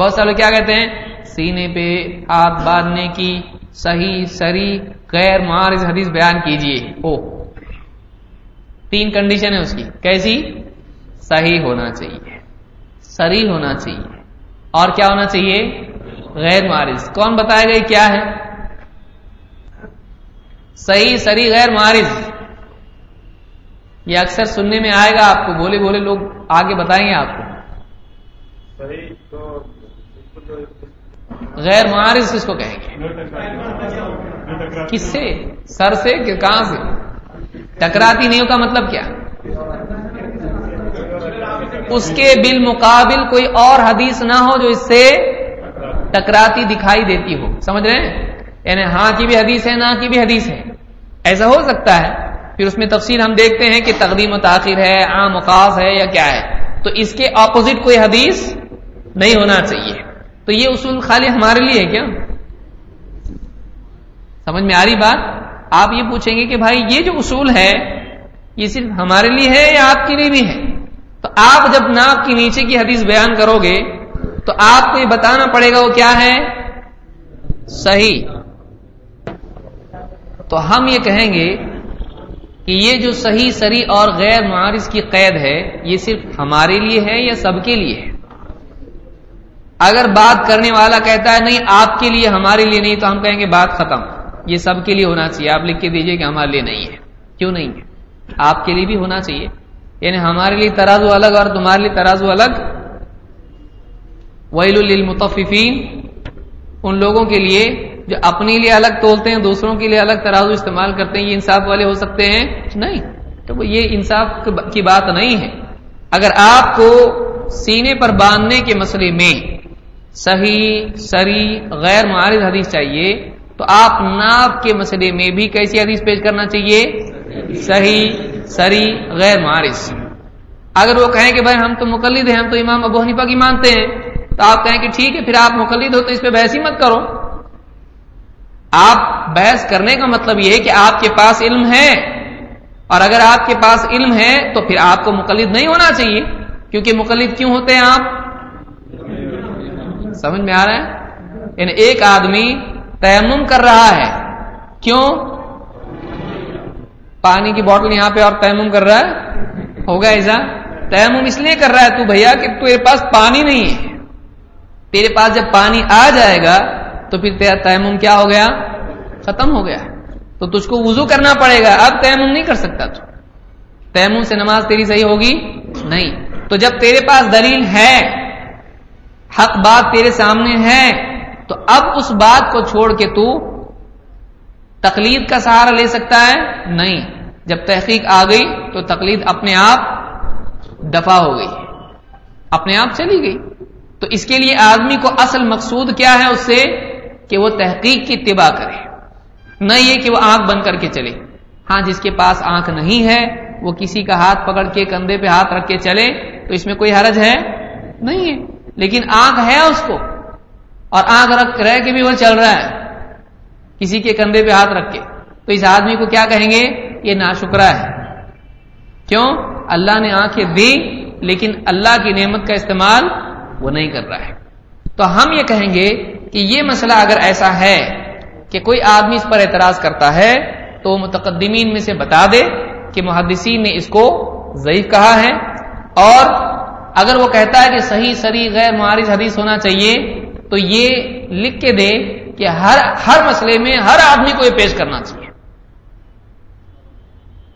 بہت سارے کیا کہتے ہیں؟ سینے پہ ہاتھ باندھنے کی صحیح، سری، غیر معارض حدیث بیان کیجیے۔ او۔ تین کنڈیشن ہے اس کی۔ کیسی؟ صحیح ہونا چاہیے۔ سری ہونا چاہیے۔ اور کیا ہونا چاہیے؟ غیر معارض۔ کون بتائے گا کیا ہے؟ صحیح سری غیر معارض۔ یہ اکثر سننے میں آئے گا آپ کو۔ بولے بولے لوگ آگے بتائیں گے آپ کو۔ غیر معارض کس کو کہیں گے۔ کس سے؟ سر سے کہ کہاں سے؟ ٹکراتی نہیں کا مطلب کیا؟ اس کے بالمقابل کوئی اور حدیث نہ ہو جو اس سے ٹکراتی دکھائی دیتی ہو۔ سمجھ رہے ہیں؟ یعنی ہاں کی بھی حدیث ہے، نہ کی بھی حدیث ہے۔ ایسا ہو سکتا ہے۔ پھر اس میں تفصیل ہم دیکھتے ہیں کہ تقدیم و تاخیر ہے، عام اوقاف ہے یا کیا ہے۔ تو اس کے اپوزٹ کوئی حدیث نہیں ہونا چاہیے۔ تو یہ اصول خالی ہمارے لیے ہے کیا؟ سمجھ میں آ رہی بات؟ آپ یہ پوچھیں گے کہ بھائی یہ جو اصول ہے، یہ صرف ہمارے لیے ہے یا آپ کے لیے بھی ہے؟ تو آپ جب ناپ کے نیچے کی حدیث بیان کرو گے تو آپ کو یہ بتانا پڑے گا وہ کیا ہے؟ صحیح۔ تو ہم یہ کہیں گے کہ یہ جو صحیح سری اور غیر معارض کی قید ہے، یہ صرف ہمارے لیے ہے یا سب کے لیے ہے؟ اگر بات کرنے والا کہتا ہے نہیں، آپ کے لیے، ہمارے لیے نہیں، تو ہم کہیں گے بات ختم۔ یہ سب کے لیے ہونا چاہیے۔ آپ لکھ کے دیجیے کہ ہمارے لیے نہیں ہے۔ کیوں نہیں ہے؟ آپ کے لیے بھی ہونا چاہیے۔ یعنی ہمارے لیے ترازو الگ اور تمہارے لیے ترازو الگ ویل المتفین ان لوگوں کے لیے جو اپنے لیے الگ تولتے ہیں، دوسروں کے لیے الگ ترازو استعمال کرتے ہیں، یہ انصاف والے ہو سکتے ہیں؟ نہیں. تو یہ انصاف کی بات نہیں ہے. اگر آپ کو سینے پر باندھنے کے مسئلے میں صحیح، سری، غیر معارض حدیث چاہیے، تو آپ ناپ کے مسئلے میں بھی کیسی حدیث پیش کرنا چاہیے؟ صحیح، سری، غیر معارض. اگر وہ کہیں کہ بھائی ہم تو مقلد ہیں، ہم تو امام ابو حنیفہ کی مانتے ہیں تو آپ کہیں کہ ٹھیک ہے، پھر آپ مقلد ہو تو اس پہ بحث ہی مت کرو۔ آپ بحث کرنے کا مطلب یہ ہے کہ آپ کے پاس علم ہے۔ اور اگر آپ کے پاس علم ہے تو پھر آپ کو مقلد نہیں ہونا چاہیے۔ کیونکہ مقلد کیوں ہوتے ہیں آپ؟ سمجھ میں آ رہا ہے؟ یعنی ایک آدمی تیمم کر رہا ہے۔ کیوں؟ پانی کی بوٹل یہاں پہ اور تیمم کر رہا ہے۔ ہوگا ایسا تیمم اس لیے کر رہا ہے تو بھیا کہ تیرے پاس پانی نہیں ہے۔ تیرے پاس جب پانی آ جائے گا تو پھر تیرا تیمم کیا ہو گیا؟ ختم ہو گیا۔ تو تجھ کو وضو کرنا پڑے گا۔ اب تیمم نہیں کر سکتا تو۔ تیمم سے نماز تیری صحیح ہوگی؟ نہیں۔ تو جب تیرے پاس دلیل ہے، حق بات تیرے سامنے ہے، تو اب اس بات کو چھوڑ کے تو تقلید کا سہارا لے سکتا ہے؟ نہیں۔ جب تحقیق آ گئی تو تقلید اپنے آپ دفاع ہو گئی۔ اپنے آپ چلی گئی۔ تو اس کے لیے آدمی کو اصل مقصود کیا ہے اس سے کہ وہ تحقیق کی اتباع کرے۔ نہ یہ کہ وہ آنکھ بند کر کے چلے۔ ہاں جس کے پاس آنکھ نہیں ہے، وہ کسی کا ہاتھ پکڑ کے کندھے پہ ہاتھ رکھ کے چلے، تو اس میں کوئی حرج ہے؟ نہیں ہے۔ لیکن آنکھ ہے اس کو۔ اور آنکھ رکھ رہ کے بھی وہ چل رہا ہے، کسی کے کندھے پہ ہاتھ رکھ کے۔ تو اس آدمی کو کیا کہیں گے؟ یہ ناشکرا ہے۔ کیوں؟ اللہ نے آنکھیں دی لیکن اللہ کی نعمت کا استعمال وہ نہیں کر رہا ہے۔ تو ہم یہ کہیں گے کہ یہ مسئلہ اگر ایسا ہے کہ کوئی آدمی اس پر اعتراض کرتا ہے، تو متقدمین میں سے بتا دے کہ محدثین نے اس کو ضعیف کہا ہے۔ اور اگر وہ کہتا ہے کہ صحیح سری غیر معارض حدیث ہونا چاہیے، تو یہ لکھ کے دے کہ ہر ہر مسئلے میں ہر آدمی کو یہ پیش کرنا چاہیے۔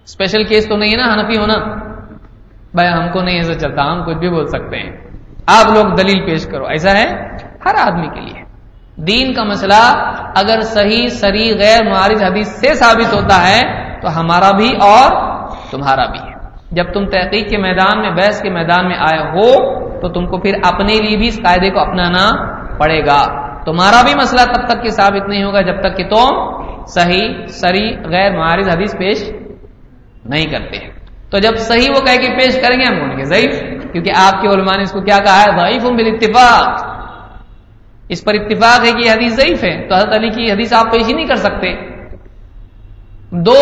اسپیشل کیس تو نہیں ہے نا ہنفی ہونا۔ بھائی ہم کو نہیں ایسا چلتا، ہم کچھ بھی بول سکتے ہیں۔ آپ لوگ دلیل پیش کرو۔ ایسا ہے ہر آدمی کے لیے۔ دین کا مسئلہ اگر صحیح سری غیر معارض حدیث سے ثابت ہوتا ہے تو ہمارا بھی اور تمہارا بھی ہے۔ جب تم تحقیق کے میدان میں، بحث کے میدان میں آئے ہو تو تم کو پھر اپنے لیے بھی اس قاعدے کو اپنانا پڑے گا۔ تمہارا بھی مسئلہ تب تک کہ ثابت نہیں ہوگا جب تک کہ تم صحیح سری غیر معارض حدیث پیش نہیں کرتے۔ تو جب صحیح وہ کہہ کے پیش کریں گے، ہم ان کے ضعیف۔ کیونکہ آپ کے علماء نے اس کو کیا کہا ہے؟ ضعیف اتفاق اس پر اتفاق ہے کہ یہ حدیث ضعیف ہے۔ تو حضرت علی کی حدیث آپ پیش ہی نہیں کر سکتے۔ دو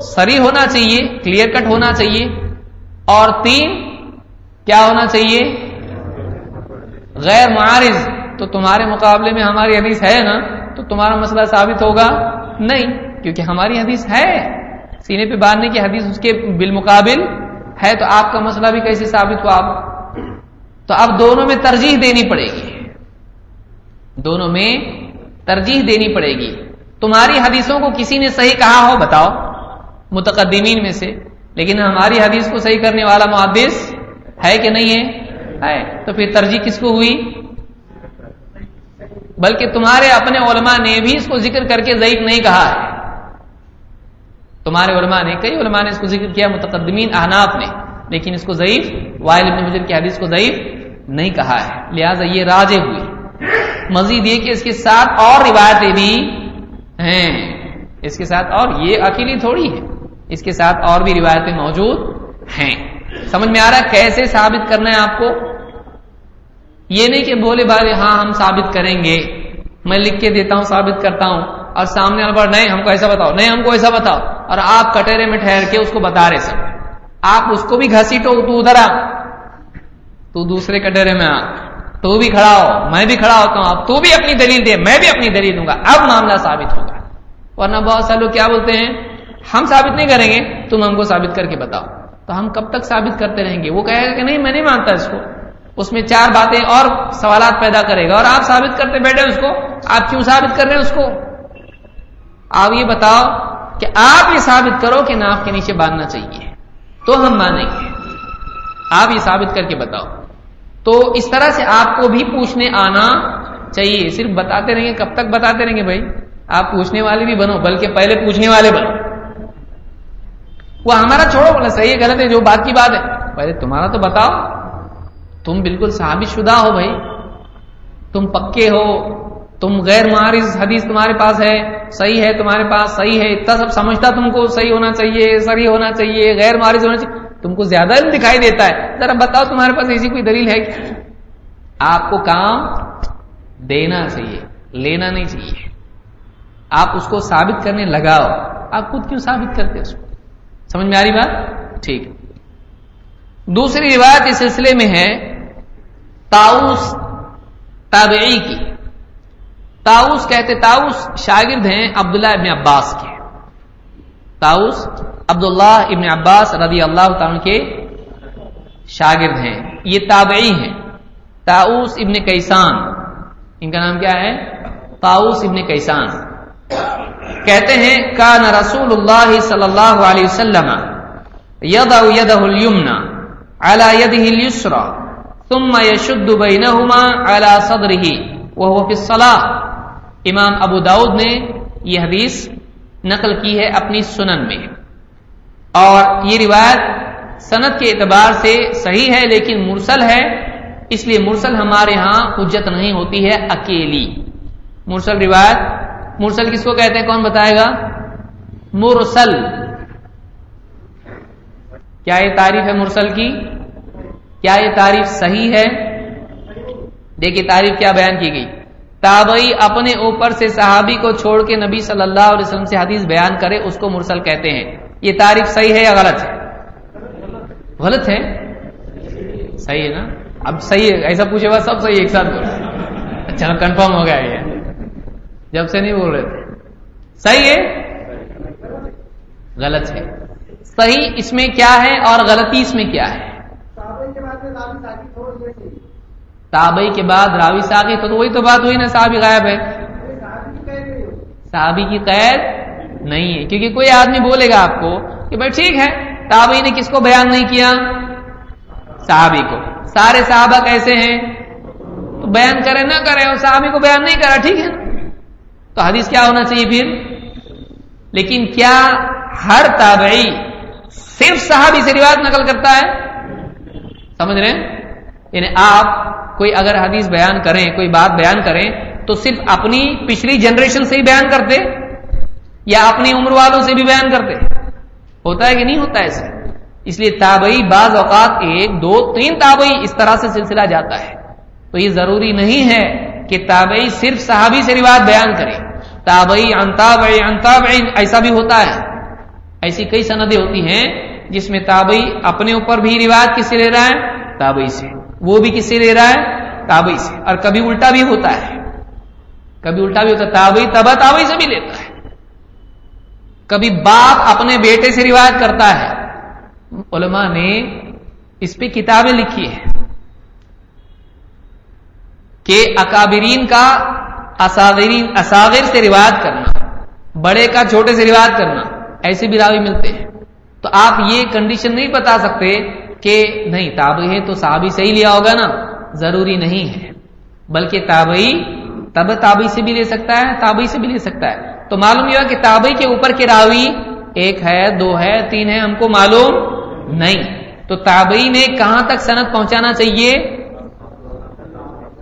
سری ہونا چاہیے کلیئر کٹ ہونا چاہیے۔ اور تین، کیا ہونا چاہیے؟ غیر معارض۔ تو تمہارے مقابلے میں ہماری حدیث ہے نا؟ تو تمہارا مسئلہ ثابت ہوگا؟ نہیں، کیونکہ ہماری حدیث ہے۔ سینے پہ باندھنے کی حدیث اس کے بالمقابل ہے تو آپ کا مسئلہ بھی کیسے ثابت ہوا آپ تو اب دونوں میں ترجیح دینی پڑے گی۔ دونوں میں ترجیح دینی پڑے گی۔ تمہاری حدیثوں کو کسی نے صحیح کہا ہو بتاؤ، متقدمین میں سے۔ لیکن ہماری حدیث کو صحیح کرنے والا محدث ہے کہ نہیں ہے۔ تو پھر ترجیح کس کو ہوئی؟ بلکہ تمہارے اپنے علماء نے بھی اس کو ذکر کر کے ضعیف نہیں کہا ہے۔ تمہارے علماء نے، کئی علماء نے اس کو ذکر کیا، متقدمین احناف نے، لیکن اس کو ضعیف، وائل ابن حجر کی حدیث کو ضعیف نہیں کہا ہے۔ لہذا یہ راجے ہوئی مزید یہ کہ اس کے ساتھ اور روایتیں بھی ہیں۔ اس کے ساتھ اور یہ اکیلی تھوڑی ہے اس کے ساتھ اور بھی روایتیں موجود ہیں۔ سمجھ میں آ رہا ہے کیسے ثابت کرنا ہے آپ کو؟ یہ نہیں کہ بولے بھائی ہاں ہم ثابت کریں گے۔ میں لکھ کے دیتا ہوں، ثابت کرتا ہوں۔ اور سامنے والا بار نہیں، ہم کو ایسا بتاؤ، نہیں، ہم کو ایسا بتاؤ۔ اور آپ کٹہرے میں ٹھہر کے اس کو بتا رہے سب آپ اس کو بھی گھسیٹو، تو ادھر آ تو دوسرے کٹہرے میں آ تو بھی کھڑا ہو۔ میں بھی کھڑا ہوتا ہوں۔ اب تو بھی اپنی دلیل دے۔ میں بھی اپنی دلیل دوں گا۔ اب معاملہ ثابت ہوگا۔ ورنہ بہت سارے لوگ کیا بولتے ہیں؟ ہم ثابت نہیں کریں گے۔ تم ہم کو ثابت کر کے بتاؤ۔ تو ہم کب تک ثابت کرتے رہیں گے؟ وہ کہے گا کہ نہیں، میں نہیں مانتا اس کو۔ اس میں چار باتیں اور سوالات پیدا کرے گا اور آپ ثابت کرتے بیٹھے اس کو۔ آپ کیوں ثابت کر رہے ہیں اس کو؟ آپ یہ بتاؤ کہ آپ یہ ثابت کرو کہ ناف کے نیچے باندھنا چاہیے۔ تو ہم مانیں گے۔ آپ یہ ثابت کر کے بتاؤ۔ تو اس طرح سے آپ کو بھی پوچھنے آنا چاہیے۔ صرف بتاتے رہیں گے۔ کب تک بتاتے رہیں گے بھائی؟ آپ پوچھنے والے بھی بنو، بلکہ پہلے پوچھنے والے بنو۔ وہ ہمارا چھوڑو بولا صحیح ہے، غلط ہے، جو بات کی بات ہے۔ پہلے تمہارا تو بتاؤ۔ تم بالکل ثابت شدہ ہو بھائی۔ تم پکے ہو۔ تم غیر معارض حدیث تمہارے پاس ہے، صحیح ہے تمہارے پاس، صحیح ہے، اتنا سب سمجھتا تم کو، صحیح ہونا چاہیے صحیح ہونا چاہیے، غیر معارض ہونا چاہیے۔ تم کو زیادہ دکھائی دیتا ہے۔ ذرا بتاؤ تمہارے پاس ایسی کوئی دلیل ہے کیا؟ آپ کو کام دینا چاہیے، لینا نہیں چاہیے۔ آپ اس کو ثابت کرنے لگاؤ۔ آپ خود کیوں ثابت کرتے اس کو؟ سمجھ میں آ رہی بات؟ ٹھیک۔ دوسری روایت اس سلسلے میں ہے، تاؤس تابعی کی۔ تاؤس کہتے تاؤس شاگرد ہیں عبداللہ ابن عباس کے۔ تاؤس عبداللہ ابن عباس رضی اللہ تعالیٰ کے شاگرد ہیں۔ یہ تابعی ہیں۔ تاؤس ابن کیسان۔ ان کا نام کیا ہے؟ تاؤس ابن کیسان۔ کہتے ہیں، کان رسول اللہ صلی اللہ علیہ وسلم یدع یدہ الیمنا على اليسرى ثم یشد بینہما على صدرہ وهو فی الصلاة۔ امام ابو داود نے یہ حدیث نقل کی ہے اپنی سنن میں۔ اور یہ روایت صنعت کے اعتبار سے صحیح ہے لیکن مرسل ہے۔ اس لیے مرسل ہمارے ہاں حجت نہیں ہوتی ہے اکیلی۔ مرسل روایت، مرسل کس کو کہتے ہیں؟ کون بتائے گا؟ مرسل۔ کیا یہ تعریف ہے مرسل کی؟ کیا یہ تعریف صحیح ہے؟ دیکھیے تعریف کیا بیان کی گئی۔ تابعی اپنے اوپر سے صحابی کو چھوڑ کے نبی صلی اللہ علیہ وسلم سے حدیث بیان کرے، اس کو مرسل کہتے ہیں۔ یہ تعریف صحیح ہے یا غلط ہے؟ غلط ہے؟ صحیح ہے نا؟ اب صحیح ہے، ایسا پوچھے بات سب صحیح ایک ساتھ بول۔ اچھا کنفرم ہو گیا یہ۔ جب سے نہیں بول رہے تھے۔ صحیح ہے؟ غلط ہے۔ صحیح اس میں کیا ہے اور غلطی اس میں کیا ہے؟ تابئی کے بعد راوی ساقی تو وہی تو بات ہوئی نا، صحابی غائب ہے صحابی کی قید نہیں ہے، کیونکہ کوئی آدمی بولے گا آپ کو کہ بھائی ٹھیک ہے تابئی نے کس کو بیان نہیں کیا؟ صحابی کو۔ سارے صحابہ کیسے ہیں؟ تو بیان کرے نہ کرے، اور صحابی کو بیان نہیں کرا، ٹھیک ہے۔ تو حدیث کیا ہونا چاہیے پھر؟ لیکن کیا ہر تابعی صرف صحابی سے روایت نقل کرتا ہے؟ سمجھ رہے ہیں؟ یعنی آپ کوئی اگر حدیث بیان کریں، کوئی بات بیان کریں، تو صرف اپنی پچھلی جنریشن سے ہی بیان کرتے یا اپنی عمر والوں سے بھی بیان کرتے؟ ہوتا ہے کہ نہیں ہوتا ایسے؟ اس لیے تابعی بعض اوقات ایک، دو، تین تابعی اس طرح سے سلسلہ جاتا ہے۔ تو یہ ضروری نہیں ہے کہ تابعی صرف صحابی سے روایت بیان کرے۔ تابعی انتابعی انتابعی ایسا بھی ہوتا ہے۔ ایسی کئی سندیں ہوتی ہیں جس میں تابعی اپنے اوپر بھی روایت کس سے لے رہا ہے؟ تابعی سے۔ وہ بھی کس سے لے رہا ہے؟ تابئی سے۔ اور کبھی الٹا بھی ہوتا ہے۔ کبھی الٹا بھی ہوتا ہے۔ تابئی تبا تابئی سے بھی لیتا ہے۔ کبھی باپ اپنے بیٹے سے روایت کرتا ہے۔ علماء نے اس پہ کتابیں لکھی ہیں کہ اکابرین کا اساغر سے روایت کرنا، بڑے کا چھوٹے سے روایت کرنا، ایسے بھی راوی ملتے ہیں۔ تو آپ یہ کنڈیشن نہیں بتا سکتے کہ نہیں، تابعی ہے تو صحابی سے ہی لیا ہوگا نا، ضروری نہیں ہے۔ بلکہ تابعی تب تابعی سے بھی لے سکتا ہے، تابعی سے بھی لے سکتا ہے۔ تو معلوم یہ کہ تابعی کے اوپر کے راوی ایک ہے، دو ہے، تین ہے، ہم کو معلوم نہیں۔ تو تابعی نے کہاں تک صنعت پہنچانا چاہیے؟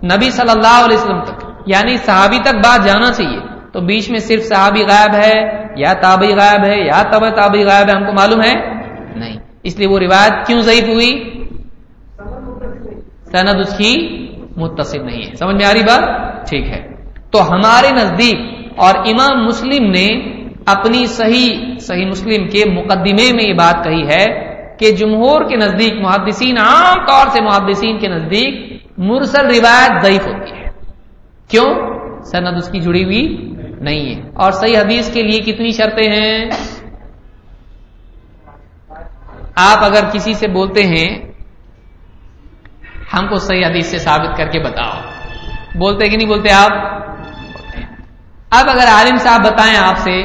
نبی صلی اللہ علیہ وسلم تک۔ یعنی صحابی تک بات جانا چاہیے۔ تو بیچ میں صرف صحابی غائب ہے، یا تابعی غائب ہے، یا تب تابعی غائب ہے، ہم کو معلوم ہے؟ نہیں۔ اس لیے وہ روایت کیوں ضعیف ہوئی؟ سند اس کی متصل نہیں ہے۔ سمجھ میں آ رہی بات؟ ٹھیک ہے۔ تو ہمارے نزدیک اور امام مسلم نے اپنی صحیح صحیح مسلم کے مقدمے میں یہ بات کہی ہے کہ جمہور کے نزدیک محدثین، عام طور سے محدثین کے نزدیک مرسل روایت ضعیف ہوتی ہے۔ کیوں؟ سند اس کی جڑی ہوئی نہیں ہے۔ اور صحیح حدیث کے لیے کتنی شرطیں ہیں؟ آپ اگر کسی سے بولتے ہیں، ہم کو صحیح حدیث سے ثابت کر کے بتاؤ۔ بولتے کہ نہیں بولتے آپ؟ اب اگر عالم صاحب بتائیں آپ سے،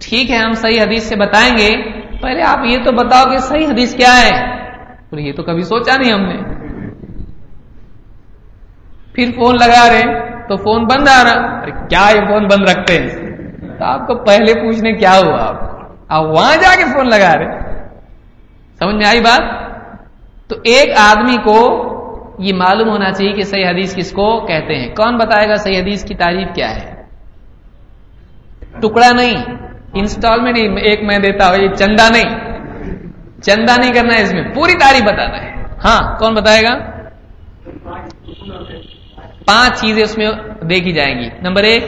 ٹھیک ہے، ہم صحیح حدیث سے بتائیں گے، پہلے آپ یہ تو بتاؤ کہ صحیح حدیث کیا ہے۔ یہ تو کبھی سوچا نہیں ہم نے۔ پھر فون لگا رہے تو فون بند آ رہا۔ کیا یہ فون بند رکھتے ہیں؟ تو آپ کو پہلے پوچھنے کیا ہوا آپ؟ آپ وہاں جا کے فون لگا رہے سمجھ میں آئی بات؟ تو ایک آدمی کو یہ معلوم ہونا چاہیے کہ صحیح حدیث کس کو کہتے ہیں۔ کون بتائے گا صحیح حدیث کی تعریف کیا ہے؟ ٹکڑا نہیں۔ انسٹالمنٹ ایک میں دیتا ہوں یہ چندہ نہیں۔ چندہ نہیں کرنا ہے اس میں، پوری تعریف بتانا ہے۔ ہاں کون بتائے گا؟ پانچ چیزیں اس میں دیکھی جائیں گی۔ نمبر ایک،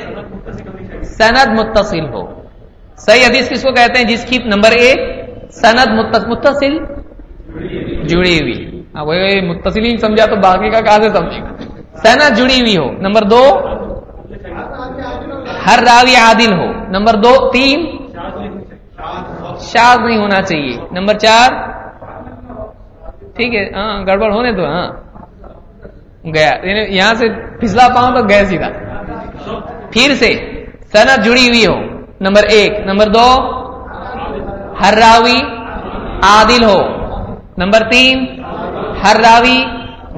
سند متصل ہو۔ صحیح حدیث کس کو کہتے ہیں؟ جس کی نمبر ایک سند متصل جڑی ہوئی. ہاں، متصل ہی سمجھا تو باقی کا کہاں سے سمجھے؟ گا سند جڑی ہوئی ہو. نمبر دو، ہر راوی عادل ہو. نمبر دو، تین، شاذ نہیں ہونا چاہیے. نمبر چار، ٹھیک ہے ہاں گڑبڑ ہونے تو ہاں گیا. یعنی یہاں سے پھسلا پاؤں تو گیا سیدھا. پھر سے، سند جڑی ہوئی ہو. نمبر ایک. نمبر دو ہر راوی عادل ہو۔ نمبر تین، ہر راوی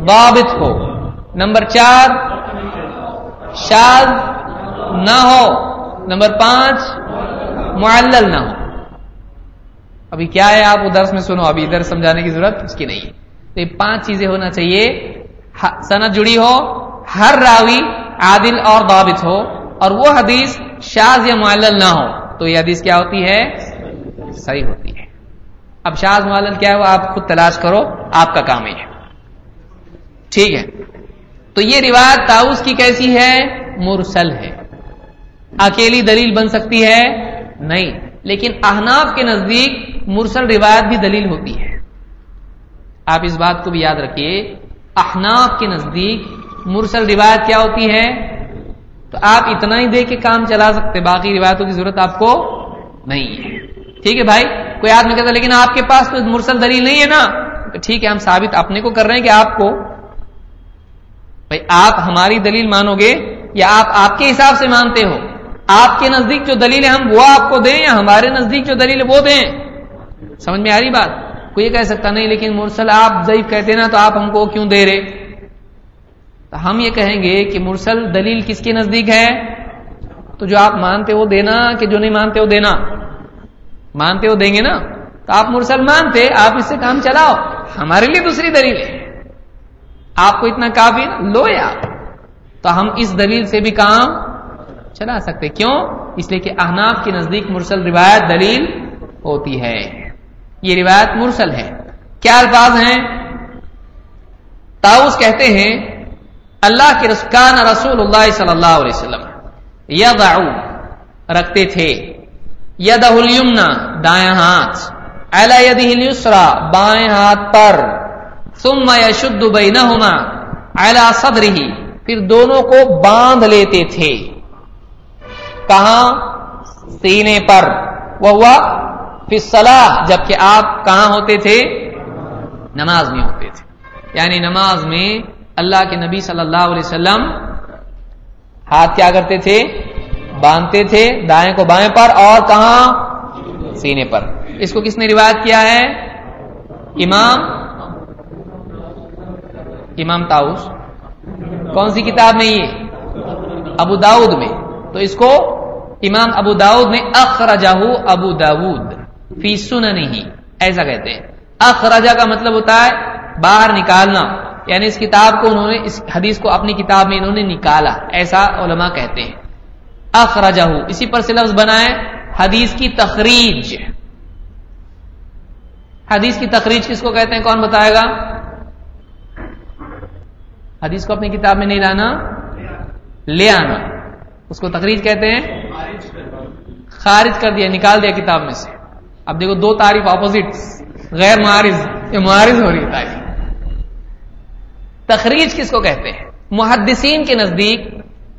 ضابط ہو۔ نمبر چار، شاذ نہ ہو۔ نمبر پانچ، معلل نہ ہو۔ ابھی کیا ہے؟ آپ ادھر میں سنو۔ ابھی ادھر سمجھانے کی ضرورت اس کی نہیں تو یہ پانچ چیزیں ہونا چاہیے۔ صنعت جڑی ہو۔ ہر راوی عادل اور بابط ہو۔ اور وہ حدیث شاز یا معلل نہ ہو۔ تو یہ حدیث کیا ہوتی ہے؟ صحیح ہوتی ہے۔ اب شاز معلل کیا ہے؟ وہ آپ خود تلاش کرو، آپ کا کام ہے۔ ٹھیک ہے۔ تو یہ روایت تاؤس کی کیسی ہے؟ مرسل ہے۔ اکیلی دلیل بن سکتی ہے؟ نہیں۔ لیکن احناف کے نزدیک مرسل روایت بھی دلیل ہوتی ہے۔ آپ اس بات کو بھی یاد رکھیے۔ احناف کے نزدیک مرسل روایت کیا ہوتی ہے؟ تو آپ اتنا ہی دے کے کام چلا سکتے، باقی روایتوں کی ضرورت آپ کو نہیں ہے۔ ٹھیک ہے بھائی؟ کوئی آدمی کہتا لیکن آپ کے پاس تو مرسل دلیل نہیں ہے نا؟ ٹھیک ہے، ہم ثابت اپنے کو کر رہے ہیں کہ آپ کو بھائی، آپ ہماری دلیل مانو گے یا آپ آپ کے حساب سے مانتے ہو؟ آپ کے نزدیک جو دلیل ہے، ہم وہ آپ کو دیں یا ہمارے نزدیک جو دلیل ہے، وہ دیں؟ سمجھ میں آ رہی بات؟ کوئی کہہ سکتا نہیں، لیکن مرسل آپ ضعیف کہتے نا، تو آپ ہم کو کیوں دے رہے؟ تو ہم یہ کہیں گے کہ مرسل دلیل کس کے نزدیک ہے؟ تو جو آپ مانتے ہو دینا، کہ جو نہیں مانتے ہو دینا؟ مانتے ہو دیں گے نا؟ تو آپ مرسل مانتے آپ اس سے کام چلاؤ۔ ہمارے لیے دوسری دلیل ہے۔ آپ کو اتنا کافی لو یا تو ہم اس دلیل سے بھی کام چلا سکتے۔ کیوں؟ اس لیے کہ احناف کے نزدیک مرسل روایت دلیل ہوتی ہے۔ یہ روایت مرسل ہے۔ کیا الفاظ ہیں؟ تاؤس کہتے ہیں، اللہ کے رسکان رسول اللہ صلی اللہ علیہ وسلم ید رکھتے تھے۔ ید الیمنا، دائیں ہاتھ الا ید السرا بائیں ہاتھ پر، ثم یشد بینہما الا صدرہ پھر دونوں کو باندھ لیتے تھے۔ کہاں؟ سینے پر۔ وہ ہوا فصلاح جبکہ آپ کہاں ہوتے تھے؟ نماز میں ہوتے تھے۔ یعنی نماز میں اللہ کے نبی صلی اللہ علیہ وسلم ہاتھ کیا کرتے تھے؟ باندھتے تھے، دائیں کو بائیں پر اور کہاں؟ سینے پر۔ اس کو کس نے روایت کیا ہے؟ امام امام تاؤس کون سی کتاب میں یہ؟ ابو داؤد میں۔ تو اس کو امام ابو داود نے اخرجہ ابو داود فی سن نہیں ایسا کہتے ہیں۔ اخرجہ کا مطلب ہوتا ہے باہر نکالنا۔ یعنی اس کتاب کو انہوں نے، اس حدیث کو اپنی کتاب میں انہوں نے نکالا، ایسا علماء کہتے ہیں۔ اخرجہ اسی پر سے لفظ بنائے حدیث کی تخریج۔ حدیث کی تخریج کس کو کہتے ہیں؟ کون بتائے گا؟ حدیث کو اپنی کتاب میں نہیں لانا؟ لے آنا۔ اس کو تقریر کہتے ہیں؟ خارج کر دیا، نکال دیا کتاب میں سے۔ اب دیکھو، دو تعریف اپوزٹ غیر معارض، یہ معارض ہو رہی ہے تعریف۔ تخریج کس کو کہتے ہیں؟ محدثین کے نزدیک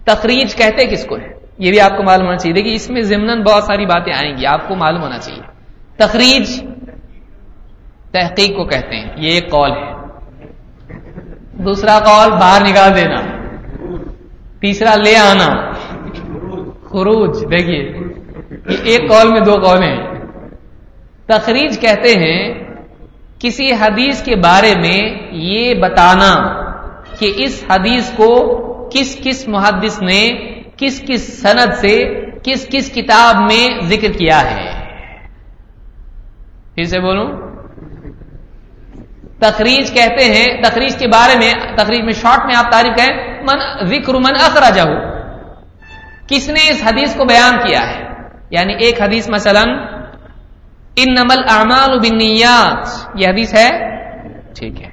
تخریج کہتے کس کو ہے یہ بھی آپ کو معلوم ہونا چاہیے۔ دیکھیے، اس میں ضمن بہت ساری باتیں آئیں گی، آپ کو معلوم ہونا چاہیے۔ تخریج تحقیق کو کہتے ہیں، یہ ایک قول ہے۔ دوسرا قول، باہر نکال دینا۔ تیسرا، لے آنا۔ خروج، دیکھیے ایک قول میں دو قول ہیں۔ تخریج کہتے ہیں، کسی حدیث کے بارے میں یہ بتانا کہ اس حدیث کو کس کس محدث نے کس کس سند سے کس کس کتاب میں ذکر کیا ہے پھر سے بولوں تخریج کہتے ہیں تخریج کے بارے میں تخریج میں شارٹ میں آپ تعریف ہیں من ذکر من اخراجہ کس نے اس حدیث کو بیان کیا ہے یعنی ایک حدیث مثلا ان نمل اعمال بنیات یہ حدیث ہے ٹھیک ہے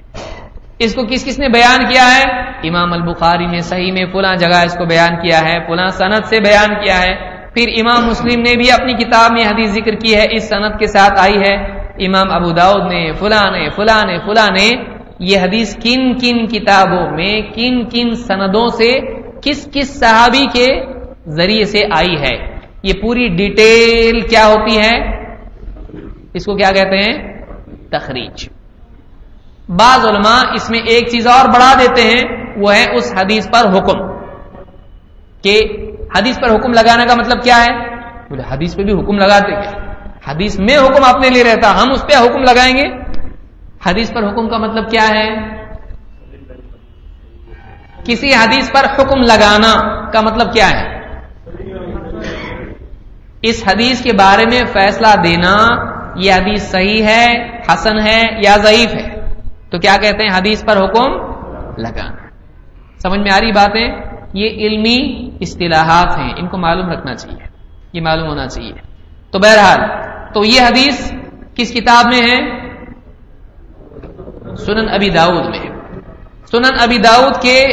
اس کو کس کس نے بیان کیا ہے؟ امام البخاری میں صحیح میں فلاں جگہ اس کو بیان کیا ہے، فلاں صنعت سے بیان کیا ہے۔ پھر امام مسلم نے بھی اپنی کتاب میں حدیث ذکر کی ہے، اس صنعت کے ساتھ آئی ہے۔ امام ابو داود نے، فلاں نے فلاں نے فلاں نے یہ حدیث کن کن کتابوں میں، کن کن سندوں سے کس کس صحابی کے ذریعے سے آئی ہے۔ یہ پوری ڈیٹیل کیا ہوتی ہے؟ اس کو کیا کہتے ہیں؟ تخریج۔ بعض علماء اس میں ایک چیز اور بڑھا دیتے ہیں، وہ ہے اس حدیث پر حکم۔ کہ حدیث پر حکم لگانے کا مطلب کیا ہے؟ بولے، حدیث پہ بھی حکم لگاتے کیا حدیث میں حکم اپنے لیے رہتا، ہم اس پہ حکم لگائیں گے۔ حدیث پر حکم کا مطلب کیا ہے؟ کسی حدیث پر حکم لگانا کا مطلب کیا ہے؟ اس حدیث کے بارے میں فیصلہ دینا، یہ حدیث صحیح ہے، حسن ہے یا ضعیف ہے؟ تو کیا کہتے ہیں حدیث پر حکم لگانا؟ سمجھ میں آ رہی باتیں؟ یہ علمی اصطلاحات ہیں، ان کو معلوم رکھنا چاہیے، یہ معلوم ہونا چاہیے۔ تو بہرحال، تو یہ حدیث کس کتاب میں ہے؟ سنن ابی داود میں۔ سنن ابی داود کے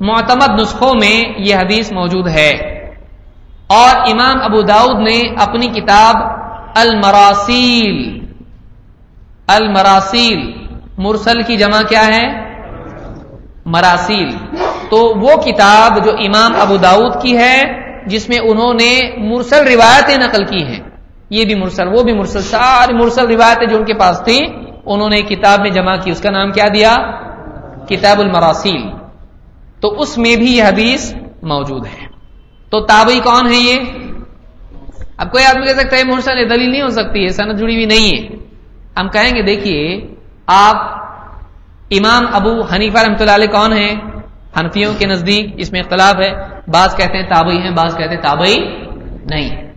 معتمد نسخوں میں یہ حدیث موجود ہے۔ اور امام ابو داود نے اپنی کتاب المراسیل المراسیل مرسل کی جمع کیا ہے؟ مراسیل۔ تو وہ کتاب جو امام ابو داود کی ہے، جس میں انہوں نے مرسل روایتیں نقل کی ہیں۔ یہ بھی مرسل، وہ بھی مرسل، ساری مرسل روایتیں جو ان کے پاس تھیں، انہوں نے کتاب میں جمع کی، اس کا نام کیا دیا؟ کتاب المراسیل۔ تو اس میں بھی یہ حدیث موجود ہے۔ تو تابعی کون ہے یہ؟ اب کوئی آدمی کہہ سکتا ہے مرسل دلیل نہیں ہو سکتی ہے سنت جڑی ہوئی نہیں ہے۔ ہم کہیں گے، دیکھیے آپ امام ابو حنیفہ رحمۃ اللہ علیہ کون ہیں؟ حنفیوں کے نزدیک، اس میں اختلاف ہے۔ بعض کہتے ہیں تابعی ہیں، بعض کہتے ہیں تابعی نہیں۔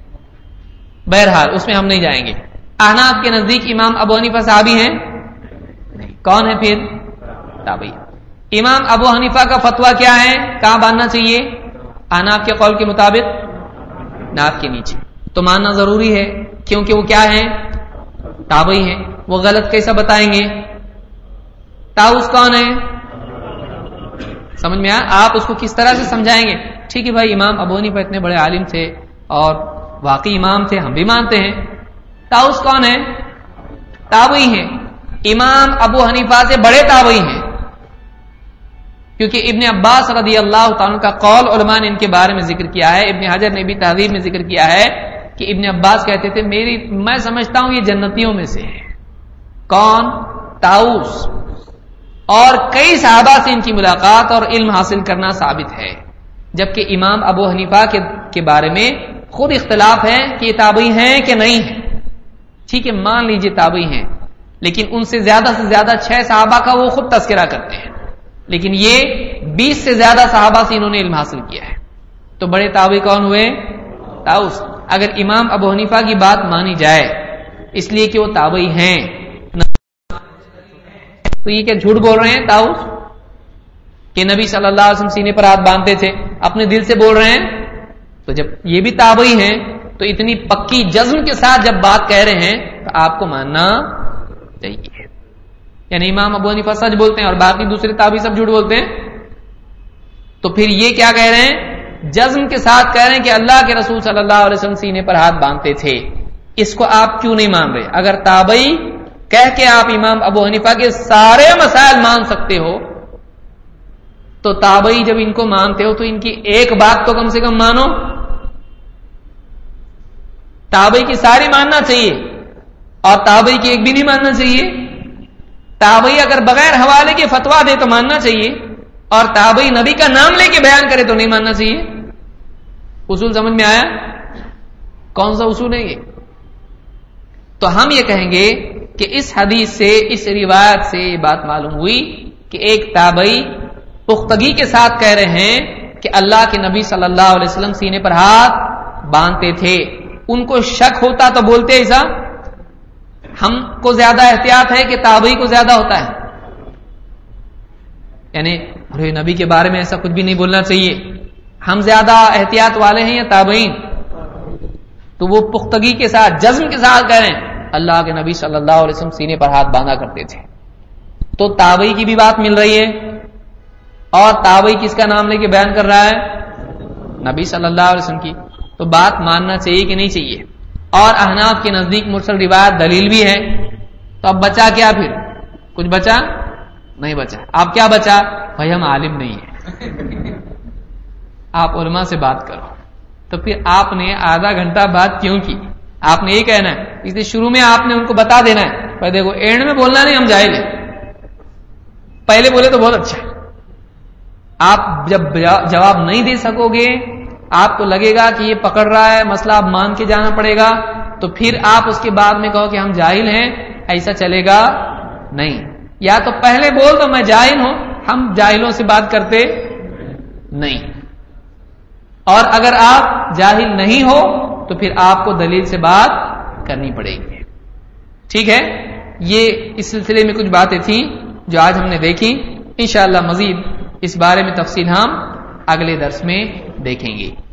بہرحال، اس میں ہم نہیں جائیں گے۔ احناف کے نزدیک امام ابو حنیفہ صحابی ہیں؟ نہیں۔ کون ہے پھر؟ تابعی۔ امام ابو حنیفہ کا فتوا کیا ہے؟ کہاں باندھنا چاہیے؟ احناف کے قول کے مطابق ناف کے نیچے۔ تو ماننا ضروری ہے، کیونکہ وہ کیا ہے تابعی ہیں۔ وہ غلط کیسا بتائیں گے؟ تاؤس کون ہے؟ سمجھ میں آیا؟ آپ اس کو کس طرح سے سمجھائیں گے؟ ٹھیک ہے بھائی، امام ابو حنیفہ اتنے بڑے عالم تھے اور واقعی امام تھے، ہم بھی مانتے ہیں۔ تاؤس کون ہے؟ تابعی ہیں۔ امام ابو حنیفہ سے بڑے تابعی ہیں۔ کیونکہ ابن عباس رضی اللہ تعالیٰ کا قول علماء نے ان کے بارے میں ذکر کیا ہے۔ ابن حجر نے بھی تحریر میں ذکر کیا ہے کہ ابن عباس کہتے تھے، میری، میں سمجھتا ہوں یہ جنتیوں میں سے ہے کون تاؤس، اور کئی صحابہ سے ان کی ملاقات اور علم حاصل کرنا ثابت ہے، جبکہ امام ابو حنیفہ کے کے بارے میں خود اختلاف ہے کہ یہ تابعی ہیں کہ نہیں ہے ٹھیک ہے، مان لیجیے تابعی ہیں، لیکن ان سے زیادہ سے زیادہ چھ صحابہ کا وہ خود تذکرہ کرتے ہیں۔ لیکن یہ بیس سے زیادہ صحابہ سے انہوں نے علم حاصل کیا ہے۔ تو بڑے تابعی کون ہوئے؟ تاؤس۔ اگر امام ابو حنیفہ کی بات مانی جائے، اس لیے کہ وہ تابعی ہیں۔ تو یہ کیا جھوٹ بول رہے ہیں تاؤس؟ کہ نبی صلی اللہ علیہ وسلم سینے پر ہاتھ باندھتے تھے، اپنے دل سے بول رہے ہیں؟ تو جب یہ بھی تابعی ہیں، تو اتنی پکی جزم کے ساتھ جب بات کہہ رہے ہیں، تو آپ کو ماننا چاہیے۔ یعنی امام ابو حنیفہ سچ بولتے ہیں اور باقی دوسرے تابعی سب جھوٹ بولتے ہیں۔ تو پھر یہ کیا کہہ رہے ہیں؟ جزم کے ساتھ کہہ رہے ہیں کہ اللہ کے رسول صلی اللہ علیہ وسلم سینے پر ہاتھ باندھتے تھے۔ اس کو آپ کیوں نہیں مان رہے؟ اگر تابعی کہہ کے آپ امام ابو حنیفہ کے سارے مسائل مان سکتے ہو، تو تابعی جب ان کو مانتے ہو تو ان کی ایک بات تو کم سے کم مانو۔ تابعی کی ساری ماننا چاہیے اور تابعی کی ایک بھی نہیں ماننا چاہیے۔ تابعی اگر بغیر حوالے کے فتوا دے تو ماننا چاہیے، اور تابعی نبی کا نام لے کے بیان کرے تو نہیں ماننا چاہیے۔ اصول سمجھ میں آیا؟ کون سا اصول ہے یہ؟ تو ہم یہ کہیں گے کہ اس حدیث سے، اس روایت سے یہ بات معلوم ہوئی کہ ایک تابعی پختگی کے ساتھ کہہ رہے ہیں کہ اللہ کے نبی صلی اللہ علیہ وسلم سینے پر ہاتھ باندھتے تھے۔ ان کو شک ہوتا تو بولتے ایسا، ہم کو زیادہ احتیاط ہے کہ تابعی کو زیادہ ہوتا ہے۔ یعنی ارے نبی کے بارے میں ایسا کچھ بھی نہیں بولنا چاہیے۔ ہم زیادہ احتیاط والے ہیں یا تابعین؟ تو وہ پختگی کے ساتھ، جزم کے ساتھ کہہ رہے ہیں۔ اللہ کے نبی صلی اللہ علیہ وسلم سینے پر ہاتھ باندھا کرتے تھے۔ تو تابعی کی بھی بات مل رہی ہے۔ اور تابعی کس کا نام لے کے بیان کر رہا ہے؟ نبی صلی اللہ علیہ وسلم کی۔ تو بات ماننا چاہیے کہ نہیں چاہیے۔ اور احناف کے نزدیک مرسل روایت دلیل بھی ہے۔ تو اب بچا کیا پھر؟ کچھ بچا؟ نہیں بچا۔ آپ کیا بچا؟ بھائی ہم عالم نہیں ہیں۔ آپ علماء سے بات کرو۔ تو پھر آپ نے آدھا گھنٹہ بات کیوں کی؟ آپ نے یہ کہنا ہے۔ اس لیے شروع میں آپ نے ان کو بتا دینا ہے۔ پر دیکھو اینڈ میں بولنا نہیں، ہم جائیں گے پہلے بولے تو بہت اچھا آپ جب جواب نہیں دے سکو گے، آپ کو لگے گا کہ یہ پکڑ رہا ہے، مسئلہ آپ مان کے جانا پڑے گا۔ تو پھر آپ اس کے بعد میں کہو کہ ہم جاہل ہیں، ایسا چلے گا نہیں۔ یا تو پہلے بول دو میں جاہل ہوں، ہم جاہلوں سے بات کرتے نہیں۔ اور اگر آپ جاہل نہیں ہو تو پھر آپ کو دلیل سے بات کرنی پڑے گی۔ ٹھیک ہے؟ یہ اس سلسلے میں کچھ باتیں تھیں جو آج ہم نے دیکھی۔ انشاءاللہ مزید اس بارے میں تفصیل ہم اگلے درس میں دیکھیں گے۔